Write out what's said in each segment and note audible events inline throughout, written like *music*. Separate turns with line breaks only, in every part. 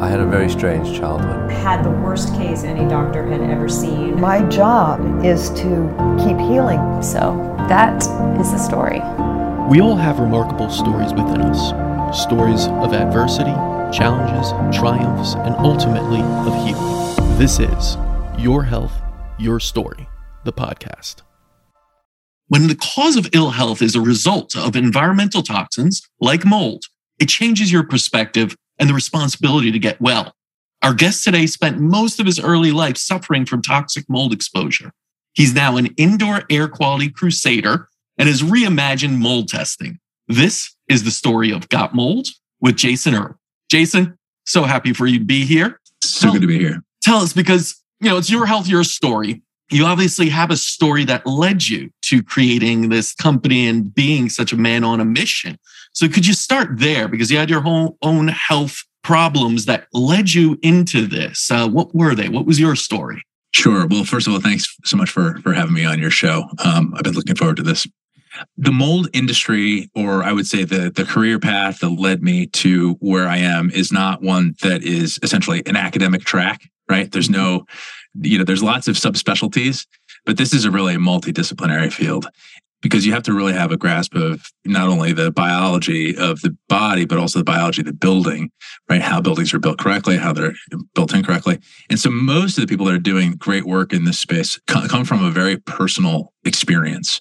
I had a very strange childhood.
Had the worst case any doctor had ever seen.
My job is to keep healing.
So that is the story.
We all have remarkable stories within us stories of adversity, challenges, triumphs, and ultimately of healing. This is Your Health, Your Story, the podcast.
When the cause of ill health is a result of environmental toxins like mold, it changes your perspective and the responsibility to get well. Our guest today spent most of his early life suffering from toxic mold exposure. He's now an indoor air quality crusader and has reimagined mold testing. This is the story of Got Mold with Jason Earle. Jason, so happy for you to be here.
So tell, good to be here.
Tell us because, you know, it's your health, your story. You obviously have a story that led you to creating this company and being such a man on a mission. So could you start there because you had your whole own health problems that led you into this? Uh, what were they? What was your story?
Sure. Well, first of all, thanks so much for for having me on your show. Um, I've been looking forward to this. The mold industry, or I would say the the career path that led me to where I am, is not one that is essentially an academic track. Right? There's no, you know, there's lots of subspecialties, but this is a really multidisciplinary field because you have to really have a grasp of not only the biology of the body but also the biology of the building right? How buildings are built correctly how they're built incorrectly and so most of the people that are doing great work in this space come from a very personal experience.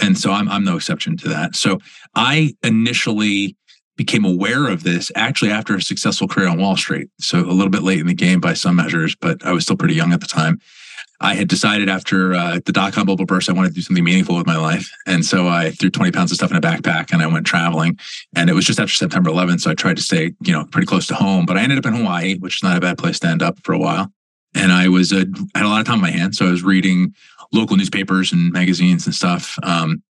And so i'm, I'm no exception to that. So i initially became aware of this actually after a successful career on wall street. So a little bit late in the game by some measures but i was still pretty young at the time I had decided after uh, the dot com bubble burst, I wanted to do something meaningful with my life. And so I threw 20 pounds of stuff in a backpack and I went traveling. And it was just after September 11th. So I tried to stay, you know, pretty close to home. But I ended up in Hawaii, which is not a bad place to end up for a while. And I was, uh, had a lot of time on my hands. So I was reading local newspapers and magazines and stuff. Um,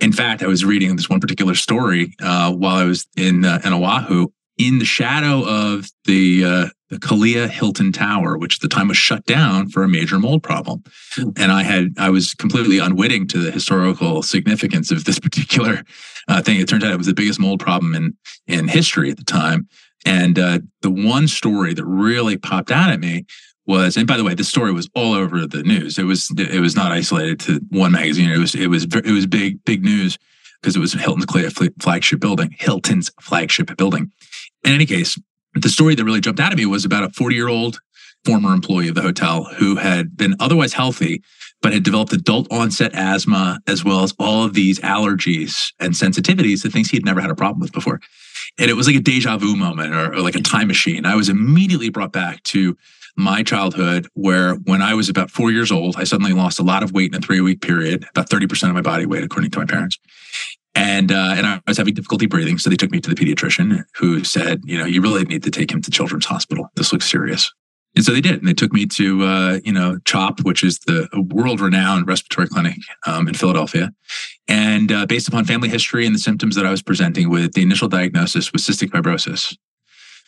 in fact, I was reading this one particular story uh, while I was in, uh, in Oahu in the shadow of the uh, the Kalia Hilton Tower, which at the time was shut down for a major mold problem. And I had I was completely unwitting to the historical significance of this *laughs* particular uh, thing. It turned out it was the biggest mold problem in in history at the time. And uh, the one story that really popped out at me was, and by the way, this story was all over the news. It was it was not isolated to one magazine. It was it was it was big big news because it was Hilton's flagship building, Hilton's flagship building. In any case, the story that really jumped out at me was about a 40 year old former employee of the hotel who had been otherwise healthy, but had developed adult onset asthma, as well as all of these allergies and sensitivities to things he had never had a problem with before. And it was like a deja vu moment or, or like a time machine. I was immediately brought back to my childhood where when I was about four years old, I suddenly lost a lot of weight in a three week period, about 30% of my body weight, according to my parents and uh, and I was having difficulty breathing. So they took me to the pediatrician, who said, you know, you really need to take him to Children's Hospital. This looks serious. And so they did. And they took me to, uh, you know, CHOP, which is the world renowned respiratory clinic um, in Philadelphia. And uh, based upon family history and the symptoms that I was presenting with, the initial diagnosis was cystic fibrosis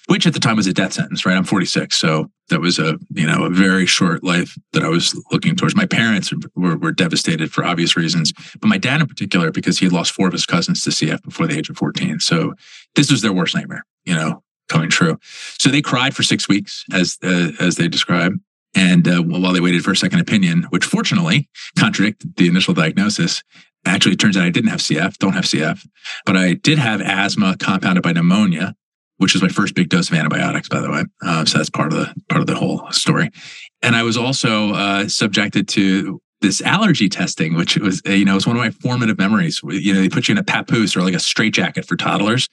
which at the time was a death sentence, right? I'm 46. So that was a, you know, a very short life that I was looking towards. My parents were, were devastated for obvious reasons, but my dad in particular, because he had lost four of his cousins to CF before the age of 14. So this was their worst nightmare, you know, coming true. So they cried for six weeks as, uh, as they describe. And uh, while they waited for a second opinion, which fortunately contradicted the initial diagnosis, actually it turns out I didn't have CF, don't have CF, but I did have asthma compounded by pneumonia which is my first big dose of antibiotics, by the way. Uh, so that's part of the part of the whole story. And I was also uh, subjected to this allergy testing, which was you know was one of my formative memories. You know, they put you in a papoose or like a straitjacket for toddlers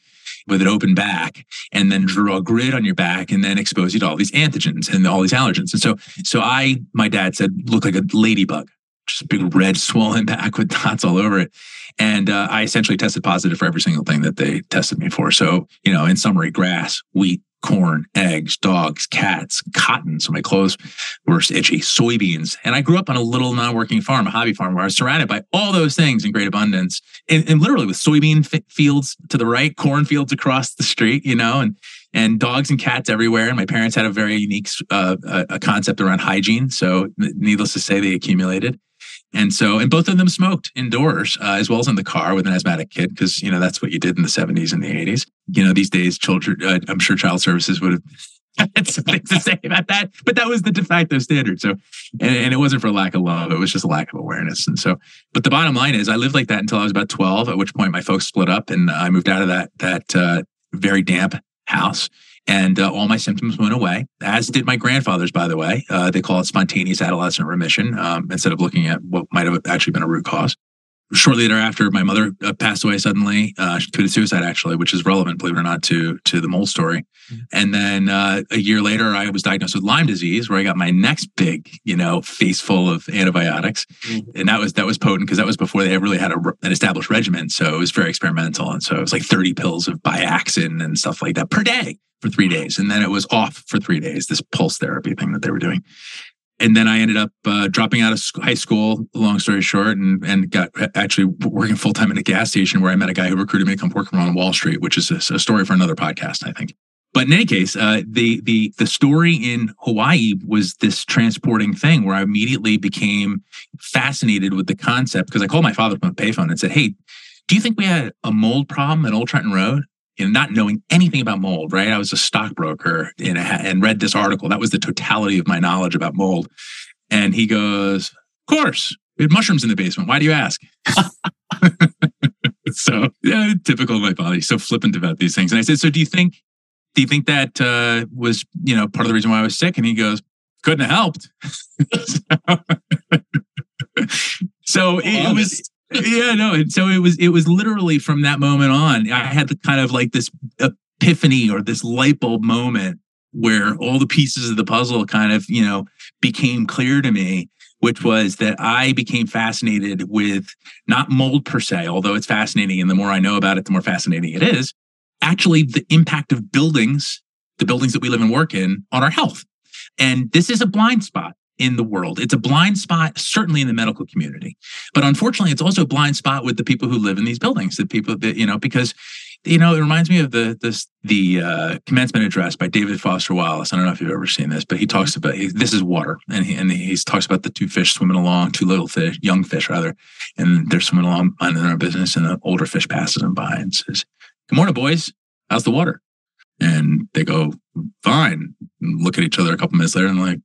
with an open back, and then draw a grid on your back, and then expose you to all these antigens and all these allergens. And so, so I, my dad said, look like a ladybug, just a big red swollen *laughs* back with dots all over it. And uh, I essentially tested positive for every single thing that they tested me for. So, you know, in summary, grass, wheat, corn, eggs, dogs, cats, cotton. So my clothes were itchy, soybeans. And I grew up on a little non working farm, a hobby farm, where I was surrounded by all those things in great abundance. And, and literally with soybean f- fields to the right, corn fields across the street, you know, and and dogs and cats everywhere. And my parents had a very unique uh, a concept around hygiene. So, needless to say, they accumulated. And so, and both of them smoked indoors uh, as well as in the car with an asthmatic kid, because, you know, that's what you did in the 70s and the 80s. You know, these days, children, uh, I'm sure child services would have *laughs* had something to say about that, but that was the de facto standard. So, and, and, it wasn't for lack of love; it was just a lack of awareness. And so, but the bottom line is, I lived like that until I was about twelve. At which point, my folks split up, and I moved out of that that uh, very damp house. And uh, all my symptoms went away, as did my grandfather's, by the way. Uh, they call it spontaneous adolescent remission um, instead of looking at what might have actually been a root cause shortly thereafter, my mother uh, passed away suddenly. Uh, she committed suicide, actually, which is relevant, believe it or not, to to the mold story. Mm-hmm. And then uh, a year later, I was diagnosed with Lyme disease, where I got my next big, you know, face full of antibiotics, mm-hmm. and that was that was potent because that was before they had really had a, an established regimen. So it was very experimental, and so it was like thirty pills of Biaxin and stuff like that per day for three days, and then it was off for three days. This pulse therapy thing that they were doing and then I ended up uh, dropping out of high school. Long story short, and and got actually working full time in a gas station where I met a guy who recruited me to come work on Wall Street, which is a, a, story for another podcast, I think. But in any case, uh, the the the story in Hawaii was this transporting thing where I immediately became fascinated with the concept because I called my father from a payphone and said, "Hey, do you think we had a mold problem at Old Trenton Road?" You know, not knowing anything about mold, right? I was a stockbroker in a, and read this article. That was the totality of my knowledge about mold. And he goes, Of course, we had mushrooms in the basement. Why do you ask? *laughs* so, yeah, typical of my father. He's so flippant about these things. And I said, So do you think, do you think that uh, was, you know, part of the reason why I was sick? And he goes, Couldn't have helped. so, *laughs* so it, it was *laughs* yeah, no. And so it was it was literally from that moment on, I had the kind of like this epiphany or this light bulb moment where all the pieces of the puzzle kind of, you know, became clear to me, which was that I became fascinated with not mold per se, although it's fascinating. And the more I know about it, the more fascinating it is. Actually, the impact of buildings, the buildings that we live and work in, on our health. And this is a blind spot in the world. It's a blind spot, certainly in the medical community. But unfortunately, it's also a blind spot with the people who live in these buildings, the people that, you know, because you know, it reminds me of the this the uh, commencement address by David Foster Wallace. I don't know if you've ever seen this, but he talks about he, this is water, and he and he talks about the two fish swimming along, two little fish, young fish rather, and they're swimming along on their business, and the older fish passes them by and says, "Good morning, boys. How's the water?" And they go, "Fine." And look at each other a couple minutes later, and like,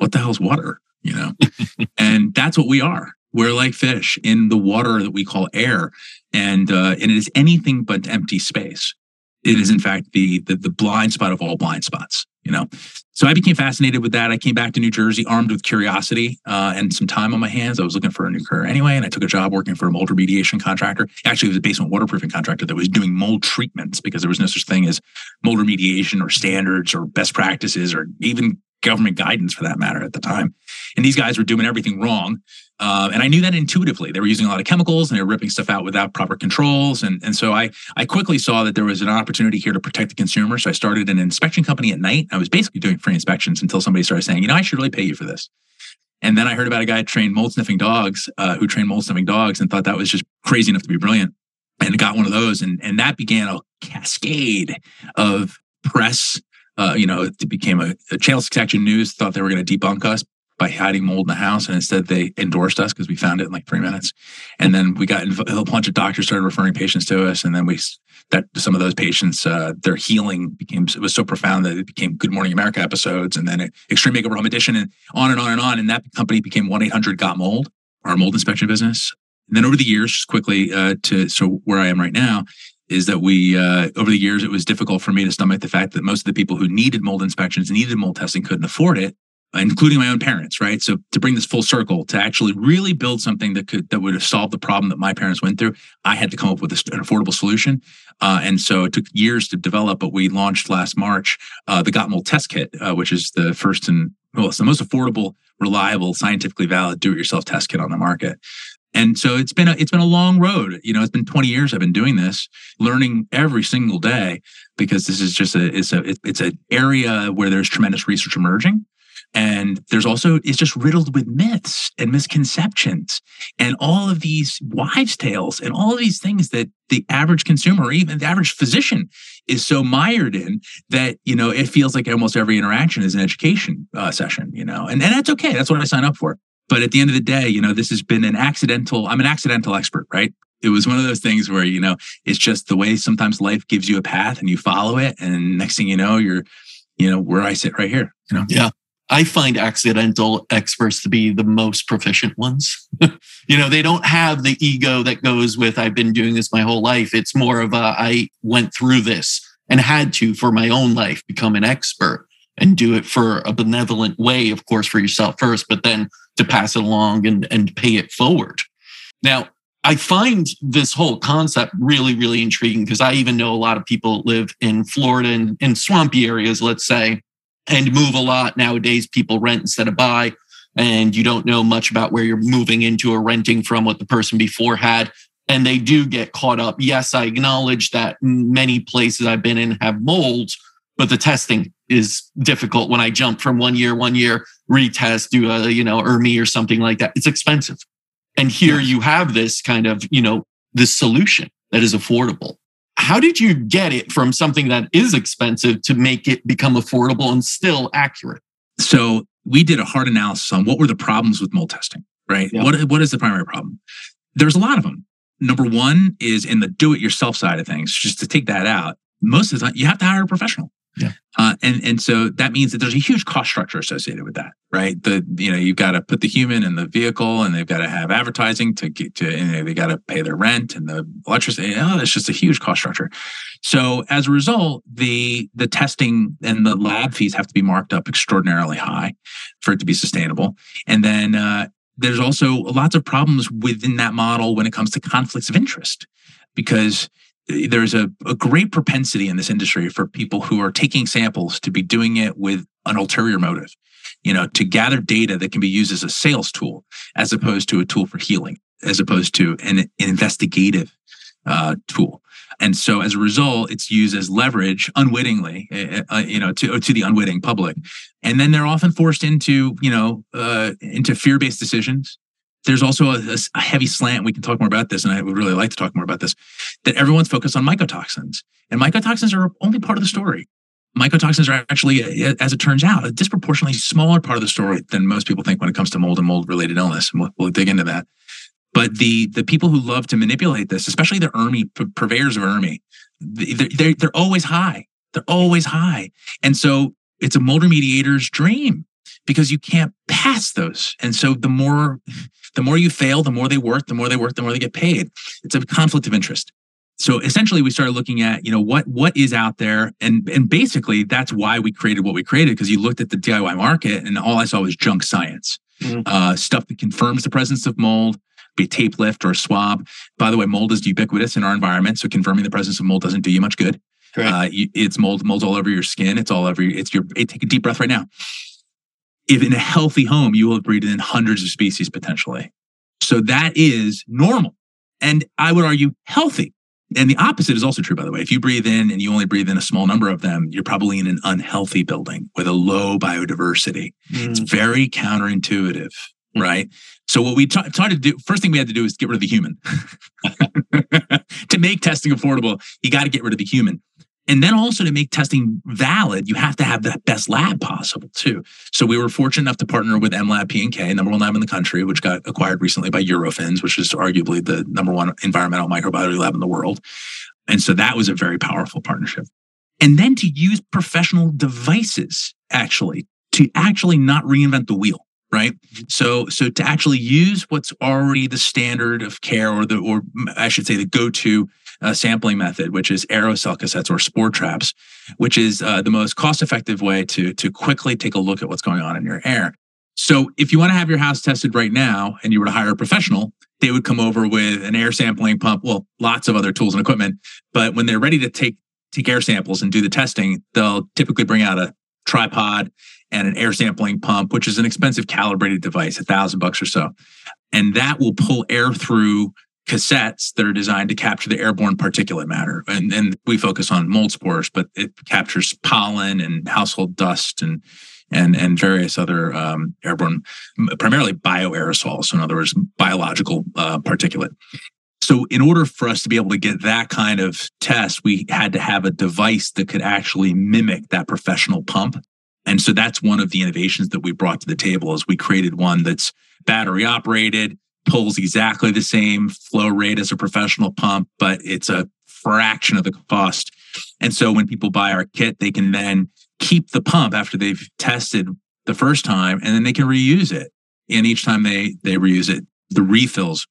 what the hell's water? You know? *laughs* and that's what we are. We're like fish in the water that we call air. And uh, and it is anything but empty space. It is in fact the, the the blind spot of all blind spots, you know. So I became fascinated with that. I came back to New Jersey armed with curiosity uh, and some time on my hands. I was looking for a new career anyway, and I took a job working for a mold remediation contractor. Actually, it was a basement waterproofing contractor that was doing mold treatments because there was no such thing as mold remediation or standards or best practices or even government guidance for that matter at the time. And these guys were doing everything wrong. Uh, and I knew that intuitively. They were using a lot of chemicals and they were ripping stuff out without proper controls. And, and so I, I quickly saw that there was an opportunity here to protect the consumer. So I started an inspection company at night. I was basically doing free inspections until somebody started saying, you know, I should really pay you for this. And then I heard about a guy trained mold sniffing dogs, uh, who trained mold sniffing dogs and thought that was just crazy enough to be brilliant. And got one of those. And, and that began a cascade of press uh, you know, it became a, a Channel 6 Action News thought they were going to debunk us by hiding mold in the house. And instead they endorsed us because we found it in like three minutes. And then we got a whole bunch of doctors started referring patients to us. And then we, that some of those patients, uh, their healing became, it was so profound that it became Good Morning America episodes and then Extreme Makeover Home Edition and on and on and on. And that company became 1-800 Got Mold, our mold inspection business. And then over the years, just quickly uh, to, so where I am right now, is that we uh, over the years it was difficult for me to stomach the fact that most of the people who needed mold inspections needed mold testing couldn't afford it including my own parents right? So to bring this full circle to actually really build something that could that would have solved the problem that my parents went through i had to come up with an affordable solution. Uh, and so it took years to develop but we launched last march uh, the got mold test kit uh, which is the first and well it's the most affordable reliable scientifically valid do-it-yourself test kit on the market and so it's been a, it's been a long road. You know, it's been 20 years I've been doing this, learning every single day because this is just a it's a it's an area where there's tremendous research emerging. And there's also, it's just riddled with myths and misconceptions and all of these wives' tales and all of these things that the average consumer or even the average physician is so mired in that, you know, it feels like almost every interaction is an education uh, session, you know, and, and that's okay. That's what I sign up for. But at the end of the day, you know, this has been an accidental, I'm an accidental expert, right? It was one of those things where, you know, it's just the way sometimes life gives you a path and you follow it. And next thing you know, you're, you know, where I sit right here. You know?
Yeah. I find accidental experts to be the most proficient ones. *laughs* you know, they don't have the ego that goes with, I've been doing this my whole life. It's more of a, I went through this and had to, for my own life, become an expert and do it for a benevolent way, of course, for yourself first, but then to pass it along and, and pay it forward. Now, I find this whole concept really, really intriguing because I even know a lot of people live in Florida and in swampy areas, let's say, and move a lot. Nowadays, people rent instead of buy, and you don't know much about where you're moving into or renting from what the person before had. And they do get caught up. Yes, I acknowledge that many places I've been in have molds, but the testing is difficult when I jump from one year, one year, retest, do a, you know, ERMI or something like that. It's expensive. And here yes. you have this kind of, you know, this solution that is affordable. How did you get it from something that is expensive to make it become affordable and still accurate?
So we did a hard analysis on what were the problems with mold testing, right? Yeah. What, what is the primary problem? There's a lot of them. Number one is in the do it yourself side of things, just to take that out. Most of the time, you have to hire a professional.
Yeah.
Uh, and and so that means that there's a huge cost structure associated with that, right? The you know you've got to put the human in the vehicle, and they've got to have advertising to get to, and they got to pay their rent and the electricity. Oh, it's just a huge cost structure. So as a result, the the testing and the lab fees have to be marked up extraordinarily high for it to be sustainable. And then uh, there's also lots of problems within that model when it comes to conflicts of interest, because there's a, a great propensity in this industry for people who are taking samples to be doing it with an ulterior motive you know to gather data that can be used as a sales tool as opposed to a tool for healing as opposed to an, an investigative uh, tool. And so as a result it's used as leverage unwittingly uh, uh you know to, to the unwitting public. And then they're often forced into you know uh, into fear-based decisions there's also a, a, heavy slant. We can talk more about this, and I would really like to talk more about this. That everyone's focused on mycotoxins, and mycotoxins are only part of the story. Mycotoxins are actually, as it turns out, a disproportionately smaller part of the story than most people think when it comes to mold and mold-related illness. And we'll, we'll dig into that. But the the people who love to manipulate this, especially the ERMI purveyors of ERMI, they're, they're, they're always high. They're always high, and so it's a mold remediator's dream because you can't pass those. And so the more the more you fail, the more they work, the more they work, the more they get paid. It's a conflict of interest. So essentially we started looking at, you know, what what is out there and and basically that's why we created what we created because you looked at the DIY market and all I saw was junk science. Mm-hmm. Uh, stuff that confirms the presence of mold, be a tape lift or a swab. By the way, mold is ubiquitous in our environment, so confirming the presence of mold doesn't do you much good. Uh, it's mold, mold's all over your skin. It's all over. It's your. It, take a deep breath right now if in a healthy home, you will have breeded in hundreds of species potentially. So that is normal. And I would argue healthy. And the opposite is also true, by the way. If you breathe in and you only breathe in a small number of them, you're probably in an unhealthy building with a low biodiversity. Mm. It's very counterintuitive, mm. right? So what we tried to do, first thing we had to do is get rid of the human. *laughs* to make testing affordable, you got to get rid of the human. And then also to make testing valid, you have to have the best lab possible too. So we were fortunate enough to partner with EMLab P&K, number one lab in the country, which got acquired recently by Eurofins, which is arguably the number one environmental microbiology lab in the world. And so that was a very powerful partnership. And then to use professional devices actually to actually not reinvent the wheel right so so to actually use what's already the standard of care or the or i should say the go-to uh, sampling method, which is aerosol cassettes or spore traps, which is uh, the most cost effective way to, to quickly take a look at what's going on in your air. So if you want to have your house tested right now and you were to hire a professional, they would come over with an air sampling pump, well, lots of other tools and equipment. But when they're ready to take take air samples and do the testing, they'll typically bring out a tripod and an air sampling pump, which is an expensive calibrated device, a thousand bucks or so. And that will pull air through cassettes that are designed to capture the airborne particulate matter. And, and we focus on mold spores, but it captures pollen and household dust and and and various other um, airborne, primarily bioaerosols. So in other words, biological uh, particulate. So in order for us to be able to get that kind of test, we had to have a device that could actually mimic that professional pump. And so that's one of the innovations that we brought to the table is we created one that's battery operated, pulls exactly the same flow rate as a professional pump, but it's a fraction of the cost. And so when people buy our kit, they can then keep the pump after they've tested the first time, and then they can reuse it. And each time they they reuse it, the refills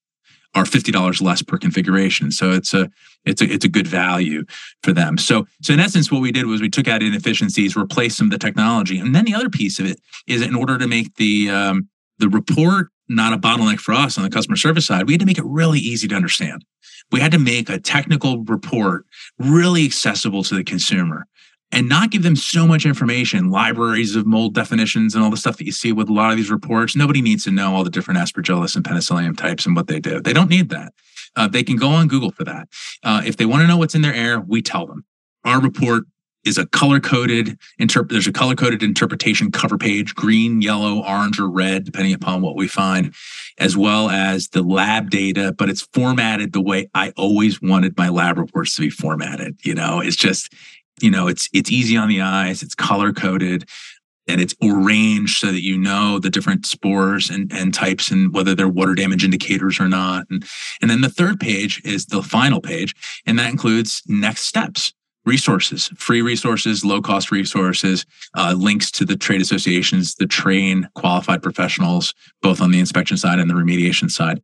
are fifty dollars less per configuration. So it's a it's a it's a good value for them. So so in essence, what we did was we took out inefficiencies, replaced some of the technology, and then the other piece of it is in order to make the um, the report not a bottleneck for us on the customer service side, we had to make it really easy to understand. We had to make a technical report really accessible to the consumer and not give them so much information, libraries of mold definitions and all the stuff that you see with a lot of these reports. Nobody needs to know all the different aspergillus and penicillium types and what they do. They don't need that. Uh, they can go on Google for that. Uh, if they want to know what's in their air, we tell them. Our report is a color coded interpret. There's a color coded interpretation cover page, green, yellow, orange, or red, depending upon what we find, as well as the lab data. But it's formatted the way I always wanted my lab reports to be formatted. You know, it's just you know it's it's easy on the eyes it's color coded and it's arranged so that you know the different spores and, and types and whether they're water damage indicators or not and, and then the third page is the final page and that includes next steps resources free resources low cost resources uh, links to the trade associations the train qualified professionals both on the inspection side and the remediation side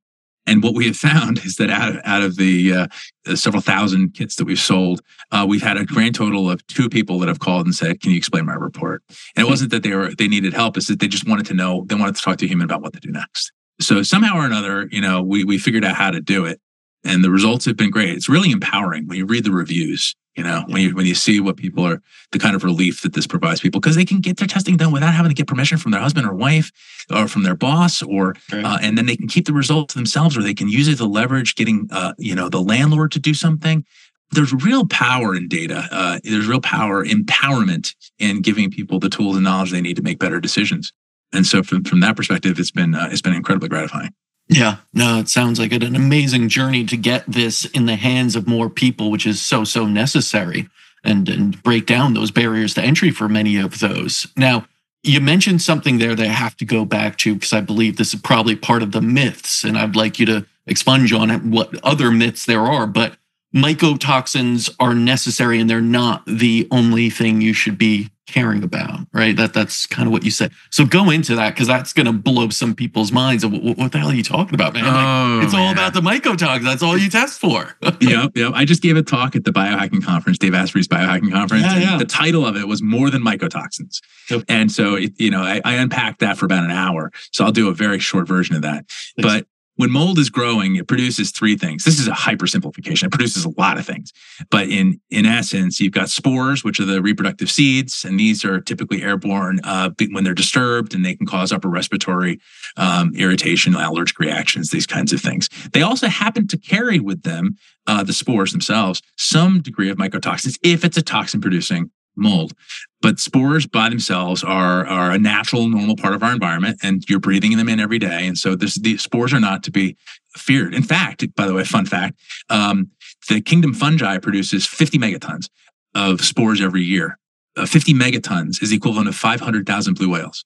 and what we have found *laughs* is that out of, out of the uh, several thousand kits that we've sold, uh, we've had a grand total of two people that have called and said, "Can you explain my report?" And it wasn't that they were they needed help; it's that they just wanted to know. They wanted to talk to a human about what to do next. So somehow or another, you know, we we figured out how to do it, and the results have been great. It's really empowering when you read the reviews. You know, when you when you see what people are, the kind of relief that this provides people, because they can get their testing done without having to get permission from their husband or wife, or from their boss, or right. uh, and then they can keep the results themselves, or they can use it to leverage getting, uh, you know, the landlord to do something. There's real power in data. Uh, there's real power, empowerment in giving people the tools and knowledge they need to make better decisions. And so, from from that perspective, it's been uh, it's been incredibly gratifying.
Yeah, no, it sounds like an amazing journey to get this in the hands of more people, which is so, so necessary and, and break down those barriers to entry for many of those. Now, you mentioned something there that I have to go back to because I believe this is probably part of the myths, and I'd like you to expunge on it, what other myths there are. But mycotoxins are necessary and they're not the only thing you should be caring about, right? That that's kind of what you said. So go into that because that's going to blow some people's minds. Of what, what, the hell are you talking about, man?
Oh,
like, it's all about the mycotoxins. That's all you test for. *laughs*
yep, yep. I just gave a talk at the biohacking conference, Dave Asprey's biohacking conference. Yeah, yeah. The title of it was more than mycotoxins, yep. and so it, you know I, I, unpacked that for about an hour. So I'll do a very short version of that. Thanks. But when mold is growing, it produces three things. This is a hypersimplification. It produces a lot of things. But in in essence, you've got spores, which are the reproductive seeds, and these are typically airborne uh, when they're disturbed, and they can cause upper respiratory um, irritation, allergic reactions, these kinds of things. They also happen to carry with them uh, the spores themselves some degree of mycotoxins if it's a toxin producing mold. But spores by themselves are, are a natural, normal part of our environment, and you're breathing them in every day. And so this, the spores are not to be feared. In fact, by the way, fun fact, um, the kingdom fungi produces 50 megatons of spores every year. Uh, 50 megatons is equivalent of 500,000 blue whales.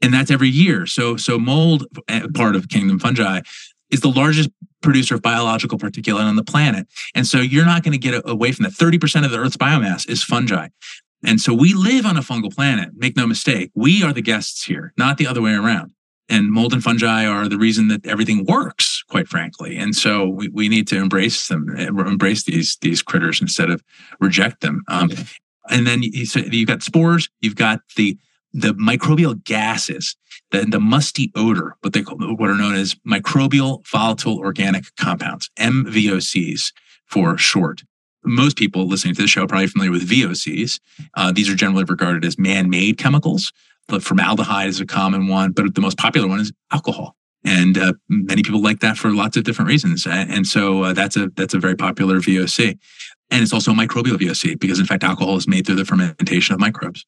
And that's every year. So, so mold, uh, part of kingdom fungi, is the largest producer of biological particulate on the planet. And so you're not going to get away from that. 30% of the Earth's biomass is fungi. And so we live on a fungal planet. Make no mistake. We are the guests here, not the other way around. And mold and fungi are the reason that everything works, quite frankly. And so we, we need to embrace them, embrace these these critters instead of reject them. Um, and then you, so you've got spores, you've got the the microbial gases, the, the musty odor, what they call what are known as microbial volatile organic compounds, MVOCs for short. Most people listening to the show are probably familiar with VOCs. Uh, these are generally regarded as man-made chemicals. But formaldehyde is a common one, but the most popular one is alcohol and uh, many people like that for lots of different reasons and so uh, that's a that's a very popular voc and it's also microbial voc because in fact alcohol is made through the fermentation of microbes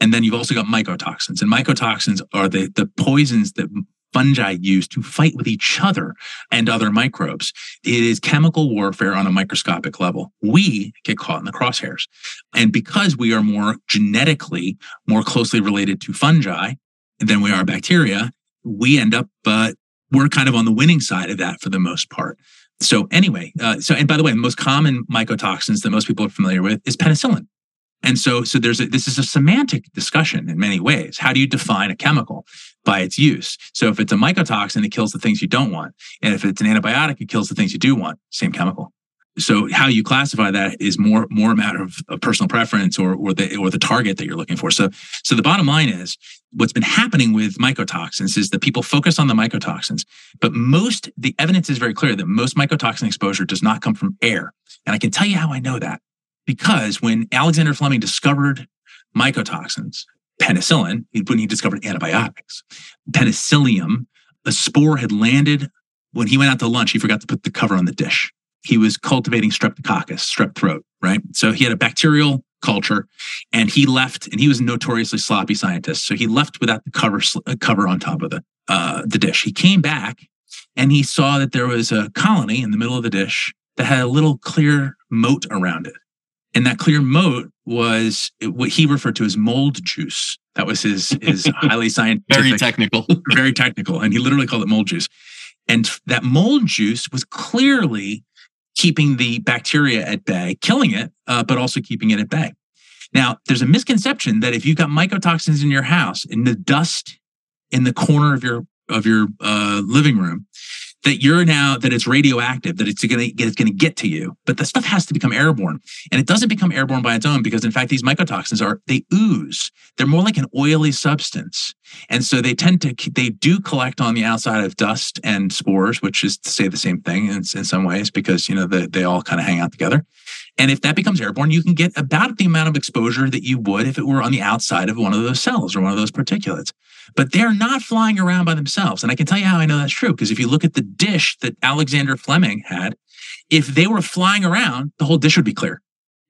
and then you've also got mycotoxins. And mycotoxins are the, the poisons that fungi use to fight with each other and other microbes. It is chemical warfare on a microscopic level. We get caught in the crosshairs. And because we are more genetically more closely related to fungi than we are bacteria, we end up, uh, we're kind of on the winning side of that for the most part. So anyway, uh, so and by the way, the most common mycotoxins that most people are familiar with is penicillin. And so, so there's a, this is a semantic discussion in many ways. How do you define a chemical by its use? So if it's a mycotoxin, it kills the things you don't want. And if it's an antibiotic, it kills the things you do want. Same chemical. So how you classify that is more more a matter of, of personal preference or or the or the target that you're looking for. So so the bottom line is what's been happening with mycotoxins is that people focus on the mycotoxins, but most the evidence is very clear that most mycotoxin exposure does not come from air. And I can tell you how I know that because when Alexander Fleming discovered mycotoxins, penicillin, when he discovered antibiotics, penicillium, a spore had landed when he went out to lunch. He forgot to put the cover on the dish. He was cultivating streptococcus, strep throat, right? So he had a bacterial culture and he left and he was a notoriously sloppy scientist. So he left without the cover, uh, cover on top of the, uh, the dish. He came back and he saw that there was a colony in the middle of the dish that had a little clear moat around it. And that clear moat was what he referred to as mold juice. That was his his *laughs* highly scientific,
very technical,
very technical, and he literally called it mold juice. And that mold juice was clearly keeping the bacteria at bay, killing it, uh, but also keeping it at bay. Now, there's a misconception that if you've got mycotoxins in your house, in the dust in the corner of your of your uh, living room, that you're now that it's radioactive, that it's going to it's going to get to you. But the stuff has to become airborne, and it doesn't become airborne by its own because, in fact, these mycotoxins are they ooze. They're more like an oily substance, and so they tend to they do collect on the outside of dust and spores, which is to say the same thing in, in some ways because you know the, they all kind of hang out together. And if that becomes airborne, you can get about the amount of exposure that you would if it were on the outside of one of those cells or one of those particulates. But they're not flying around by themselves. And I can tell you how I know that's true because if you look at the dish that Alexander Fleming had, if they were flying around, the whole dish would be clear.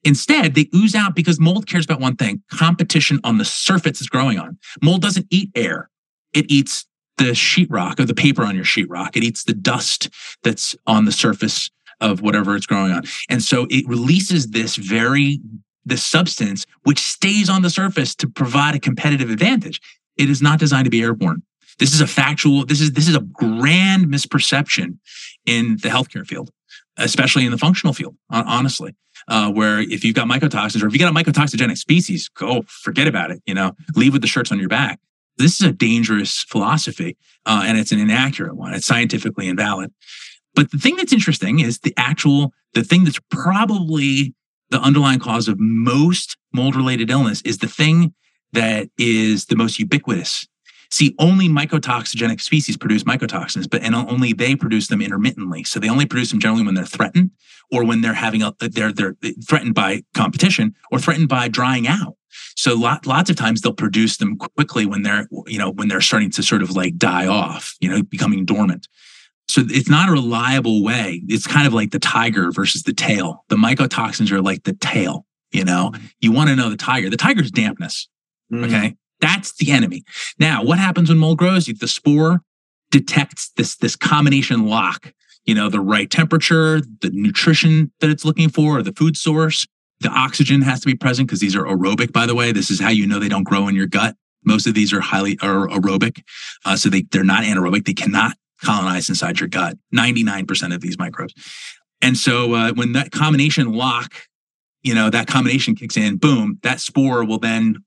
Instead, they ooze out because mold cares about one thing competition on the surface it's growing on. Mold doesn't eat air, it eats the sheetrock or the paper on your sheetrock. It eats the dust that's on the surface of whatever it's growing on. And so it releases this very the substance which stays on the surface to provide a competitive advantage. It is not designed to be airborne. This is a factual, this is this is a grand misperception in the healthcare field, especially in the functional field, honestly. Uh, where if you've got mycotoxins or if you got a mycotoxigenic species, go forget about it. You know, leave with the shirts on your back. This is a dangerous philosophy, uh, and it's an inaccurate one. It's scientifically invalid. But the thing that's interesting is the actual, the thing that's probably the underlying cause of most mold related illness is the thing that is the most ubiquitous. See, only mycotoxigenic species produce mycotoxins, but and only they produce them intermittently. So they only produce them generally when they're threatened or when they're having a they're they're threatened by competition or threatened by drying out. So lot, lots of times they'll produce them quickly when they're you know when they're starting to sort of like die off, you know, becoming dormant. So it's not a reliable way. It's kind of like the tiger versus the tail. The mycotoxins are like the tail. You know, you want to know the tiger. The tiger's dampness. Mm-hmm. Okay. That's the enemy. Now, what happens when mold grows? The spore detects this, this combination lock, you know, the right temperature, the nutrition that it's looking for, the food source. The oxygen has to be present because these are aerobic, by the way. This is how you know they don't grow in your gut. Most of these are highly are aerobic. Uh, so they, they're not anaerobic. They cannot colonized inside your gut. 99% of these microbes. And so uh, when that combination lock you know that combination kicks in boom that spore will then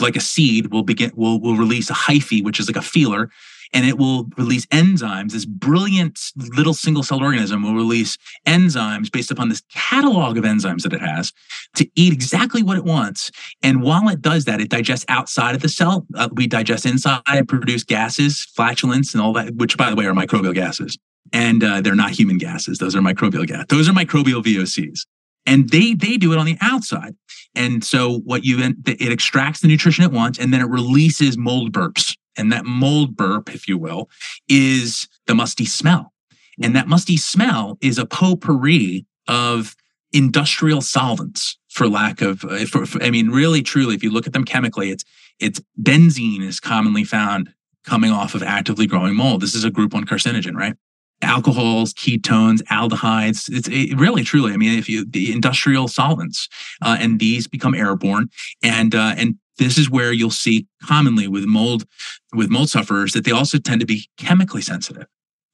like a seed will begin will will release a hyphae which is like a feeler and it will release enzymes. This brilliant little single celled organism will release enzymes based upon this catalog of enzymes that it has to eat exactly what it wants. And while it does that, it digests outside of the cell. Uh, we digest inside and produce gases, flatulence, and all that, which, by the way, are microbial gases. And uh, they're not human gases; those are microbial gas. Those are microbial VOCs and they they do it on the outside and so what you it extracts the nutrition it wants and then it releases mold burps and that mold burp, if you will, is the musty smell. And that musty smell is a potpourri of industrial solvents, for lack of, uh, for, for, I mean, really, truly, if you look at them chemically, it's it's benzene is commonly found coming off of actively growing mold. This is a group one carcinogen, right? Alcohols, ketones, aldehydes. It's it really, truly. I mean, if you the industrial solvents, uh, and these become airborne, and uh, and this is where you'll see commonly with mold with mold sufferers that they also tend to be chemically sensitive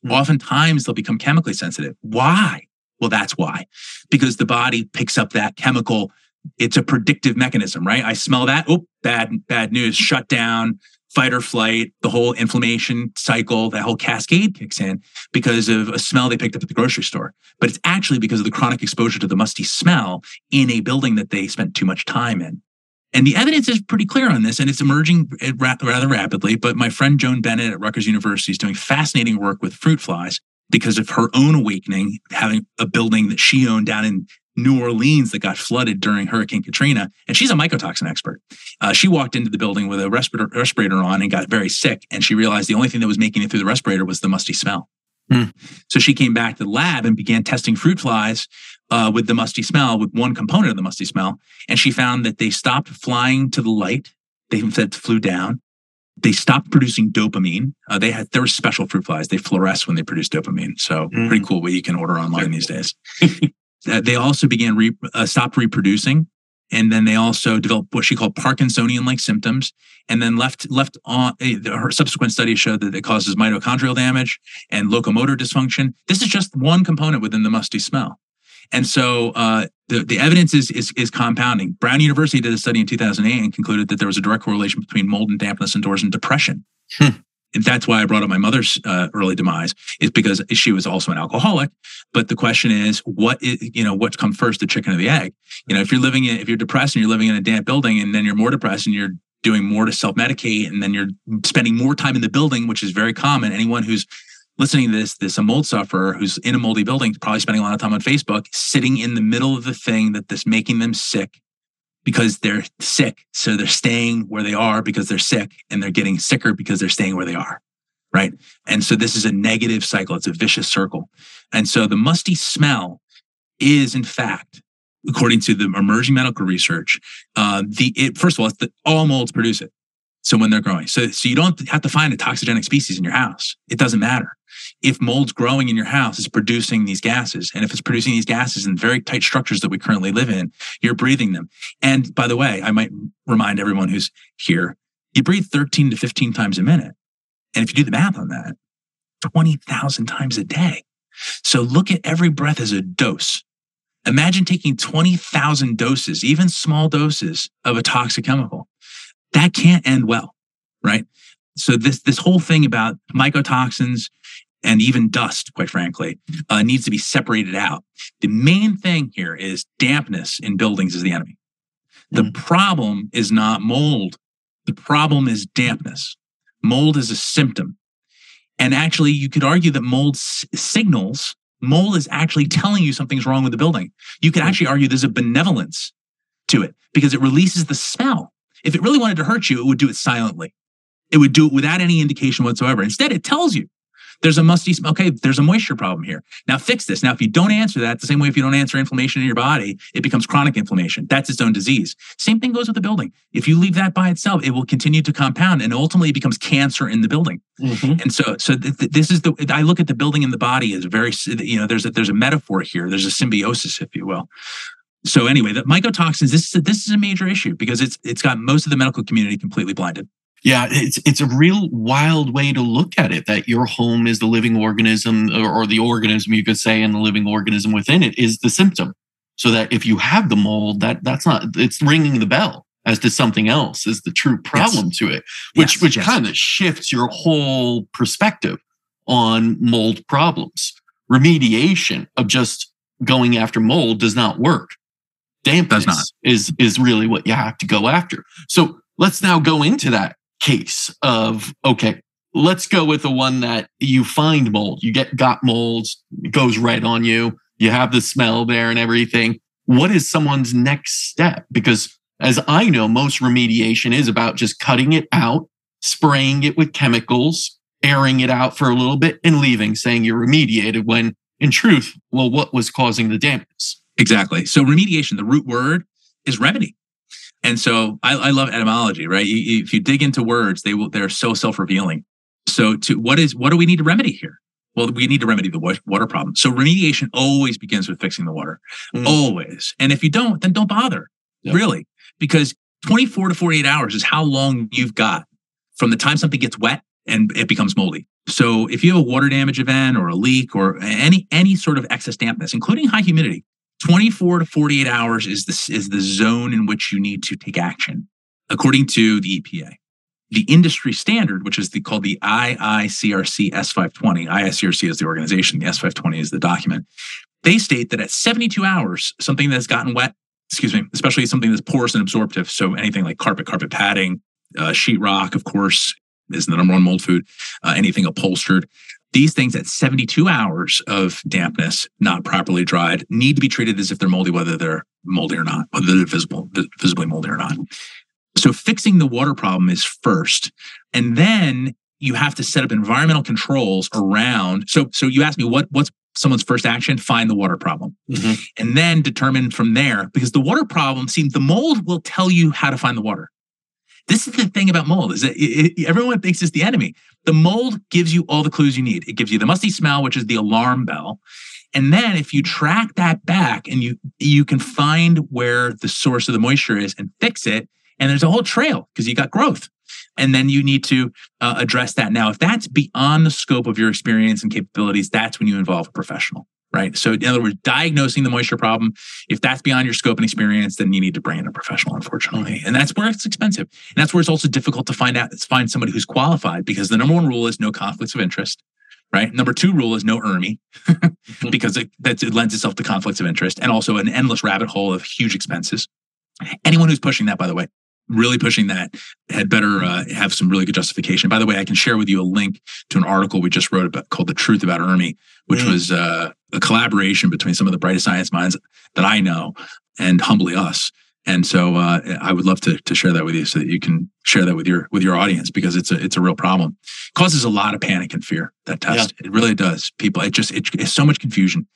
mm-hmm. oftentimes they'll become chemically sensitive why well that's why because the body picks up that chemical it's a predictive mechanism, right? I smell that. Oh, bad, bad news. Shut down, fight or flight, the whole inflammation cycle, that whole cascade kicks in because of a smell they picked up at the grocery store. But it's actually because of the chronic exposure to the musty smell in a building that they spent too much time in. And the evidence is pretty clear on this, and it's emerging rather rapidly. But my friend Joan Bennett at Rutgers University is doing fascinating work with fruit flies because of her own awakening, having a building that she owned down in New Orleans that got flooded during Hurricane Katrina. And she's a mycotoxin expert. Uh, she walked into the building with a respirator, respirator on and got very sick. And she realized the only thing that was making it through the respirator was the musty smell. Hmm. So she came back to the lab and began testing fruit flies uh, with the musty smell, with one component of the musty smell. And she found that they stopped flying to the light. They instead flew down. They stopped producing dopamine. Uh, they had there were special fruit flies. They fluoresce when they produce dopamine. So mm. pretty cool what you can order online these days. *laughs* uh, they also began re, uh, stopped reproducing and then they also developed what she called Parkinsonian-like symptoms, and then left left on. Uh, her subsequent studies showed that it causes mitochondrial damage and locomotor dysfunction. This is just one component within the musty smell. And so uh, the, the evidence is, is, is compounding. Brown University did a study in 2008 and concluded that there was a direct correlation between mold and dampness indoors and depression. Hmm. And that's why I brought up my mother's uh, early demise is because she was also an alcoholic. But the question is, what is, you know, what's come first, the chicken or the egg? You know, if you're living in, if you're depressed and you're living in a damp building and then you're more depressed and you're doing more to self-medicate and then you're spending more time in the building, which is very common. Anyone who's listening to this, this a mold sufferer who's in a moldy building, probably spending a lot of time on Facebook, sitting in the middle of the thing that that's making them sick because they're sick. So they're staying where they are because they're sick and they're getting sicker because they're staying where they are. Right. And so this is a negative cycle. It's a vicious circle. And so the musty smell is in fact, according to the emerging medical research, uh, the, it, first of all, the, all molds produce it. So when they're growing, so, so you don't have to find a toxigenic species in your house. It doesn't matter if mold's growing in your house, it's producing these gases. And if it's producing these gases in very tight structures that we currently live in, you're breathing them. And by the way, I might remind everyone who's here, you breathe 13 to 15 times a minute. And if you do the math on that, 20,000 times a day. So look at every breath as a dose. Imagine taking 20,000 doses, even small doses of a toxic chemical. That can't end well, right? So this this whole thing about mycotoxins and even dust, quite frankly, uh, needs to be separated out. The main thing here is dampness in buildings is the enemy. The mm. problem is not mold. The problem is dampness. Mold is a symptom. And actually, you could argue that mold s- signals, mold is actually telling you something's wrong with the building. You could actually argue there's a benevolence to it because it releases the smell. If it really wanted to hurt you, it would do it silently. It would do it without any indication whatsoever. Instead, it tells you there's a musty smell. Okay, there's a moisture problem here. Now fix this. Now, if you don't answer that, the same way if you don't answer inflammation in your body, it becomes chronic inflammation. That's its own disease. Same thing goes with the building. If you leave that by itself, it will continue to compound and ultimately it becomes cancer in the building. Mm-hmm. And so, so th- th- this is the. I look at the building and the body as very. You know, there's a there's a metaphor here. There's a symbiosis, if you will. So anyway, the mycotoxins. This is a, this is a major issue because it's it's got most of the medical community completely blinded.
Yeah, it's it's a real wild way to look at it that your home is the living organism or, or, the organism you could say and the living organism within it is the symptom. So that if you have the mold, that that's not it's ringing the bell as to something else is the true problem yes. to it, which yes, which yes. kind of shifts your whole perspective on mold problems. Remediation of just going after mold does not work. Dampness does not. is is really what you have to go after. So let's now go into that case of, okay, let's go with the one that you find mold. You get got molds, it goes right on you. You have the smell there and everything. What is someone's next step? Because as I know, most remediation is about just cutting it out, spraying it with chemicals, airing it out for a little bit and leaving, saying you're remediated when in truth, well, what was causing the dampness?
Exactly. So remediation, the root word is remedy. And so I, I love etymology, right? You, if you dig into words, they will they're so self-revealing. So to what is what do we need to remedy here? Well, we need to remedy the water problem. So remediation always begins with fixing the water. Mm. Always. And if you don't, then don't bother. Yep. Really. Because 24 to 48 hours is how long you've got from the time something gets wet and it becomes moldy. So if you have a water damage event or a leak or any any sort of excess dampness, including high humidity, 24 to 48 hours is the, is the zone in which you need to take action, according to the EPA. The industry standard, which is the, called the IICRC S520, IICRC is the organization, the S520 is the document. They state that at 72 hours, something that's gotten wet, excuse me, especially something that's porous and absorptive, so anything like carpet, carpet padding, uh, sheetrock, of course, is the number one mold food, uh, anything upholstered. These things at 72 hours of dampness, not properly dried, need to be treated as if they're moldy, whether they're moldy or not, whether they're visible, visibly moldy or not. So fixing the water problem is first. And then you have to set up environmental controls around. So, so you asked me what what's someone's first action? Find the water problem, mm-hmm. and then determine from there. Because the water problem, seems the mold will tell you how to find the water. This is the thing about mold is that it, it, everyone thinks it's the enemy. The mold gives you all the clues you need. It gives you the musty smell, which is the alarm bell. And then if you track that back and you you can find where the source of the moisture is and fix it, and there's a whole trail because you got growth. And then you need to uh, address that. Now, if that's beyond the scope of your experience and capabilities, that's when you involve a professional right? So, in other words, diagnosing the moisture problem, if that's beyond your scope and experience, then you need to bring in a professional, unfortunately. And that's where it's expensive. And that's where it's also difficult to find out, find somebody who's qualified because the number one rule is no conflicts of interest. Right. Number two rule is no ERMI *laughs* because it, that it lends itself to conflicts of interest and also an endless rabbit hole of huge expenses. Anyone who's pushing that, by the way, really pushing that had better uh, have some really good justification. By the way, I can share with you a link to an article we just wrote about called "The Truth About ERMI," which mm. was uh, a collaboration between some of the brightest science minds that I know and humbly us. And so uh, I would love to, to share that with you so that you can share that with your with your audience because it's a it's a real problem. It causes a lot of panic and fear. That test yeah. it really does. People it just it, it's so much confusion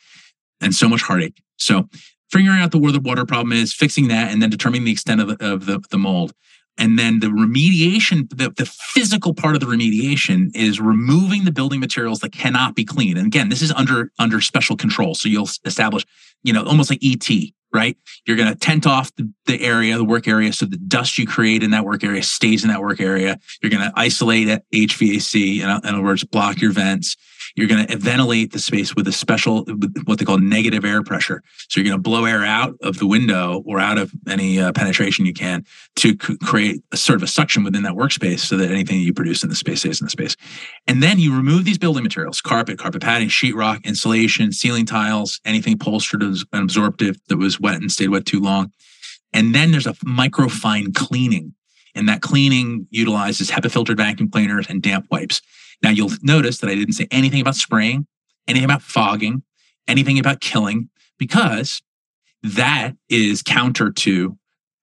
and so much heartache. So figuring out the where the water problem is, fixing that, and then determining the extent of the, of the, the mold. And then the remediation, the, the physical part of the remediation is removing the building materials that cannot be cleaned. And again, this is under under special control. So you'll establish, you know, almost like ET, right? You're going to tent off the, the, area, the work area, so the dust you create in that work area stays in that work area. You're going to isolate at HVAC, in other words, block your vents. You're going to ventilate the space with a special, what they call negative air pressure. So you're going to blow air out of the window or out of any uh, penetration you can to c- create a sort of a suction within that workspace so that anything you produce in the space stays in the space. And then you remove these building materials, carpet, carpet padding, sheetrock, insulation, ceiling tiles, anything upholstered and absorptive that was wet and stayed wet too long. And then there's a microfine cleaning. And that cleaning utilizes HEPA filtered vacuum cleaners and damp wipes. Now you'll notice that I didn't say anything about spraying, anything about fogging, anything about killing, because that is counter to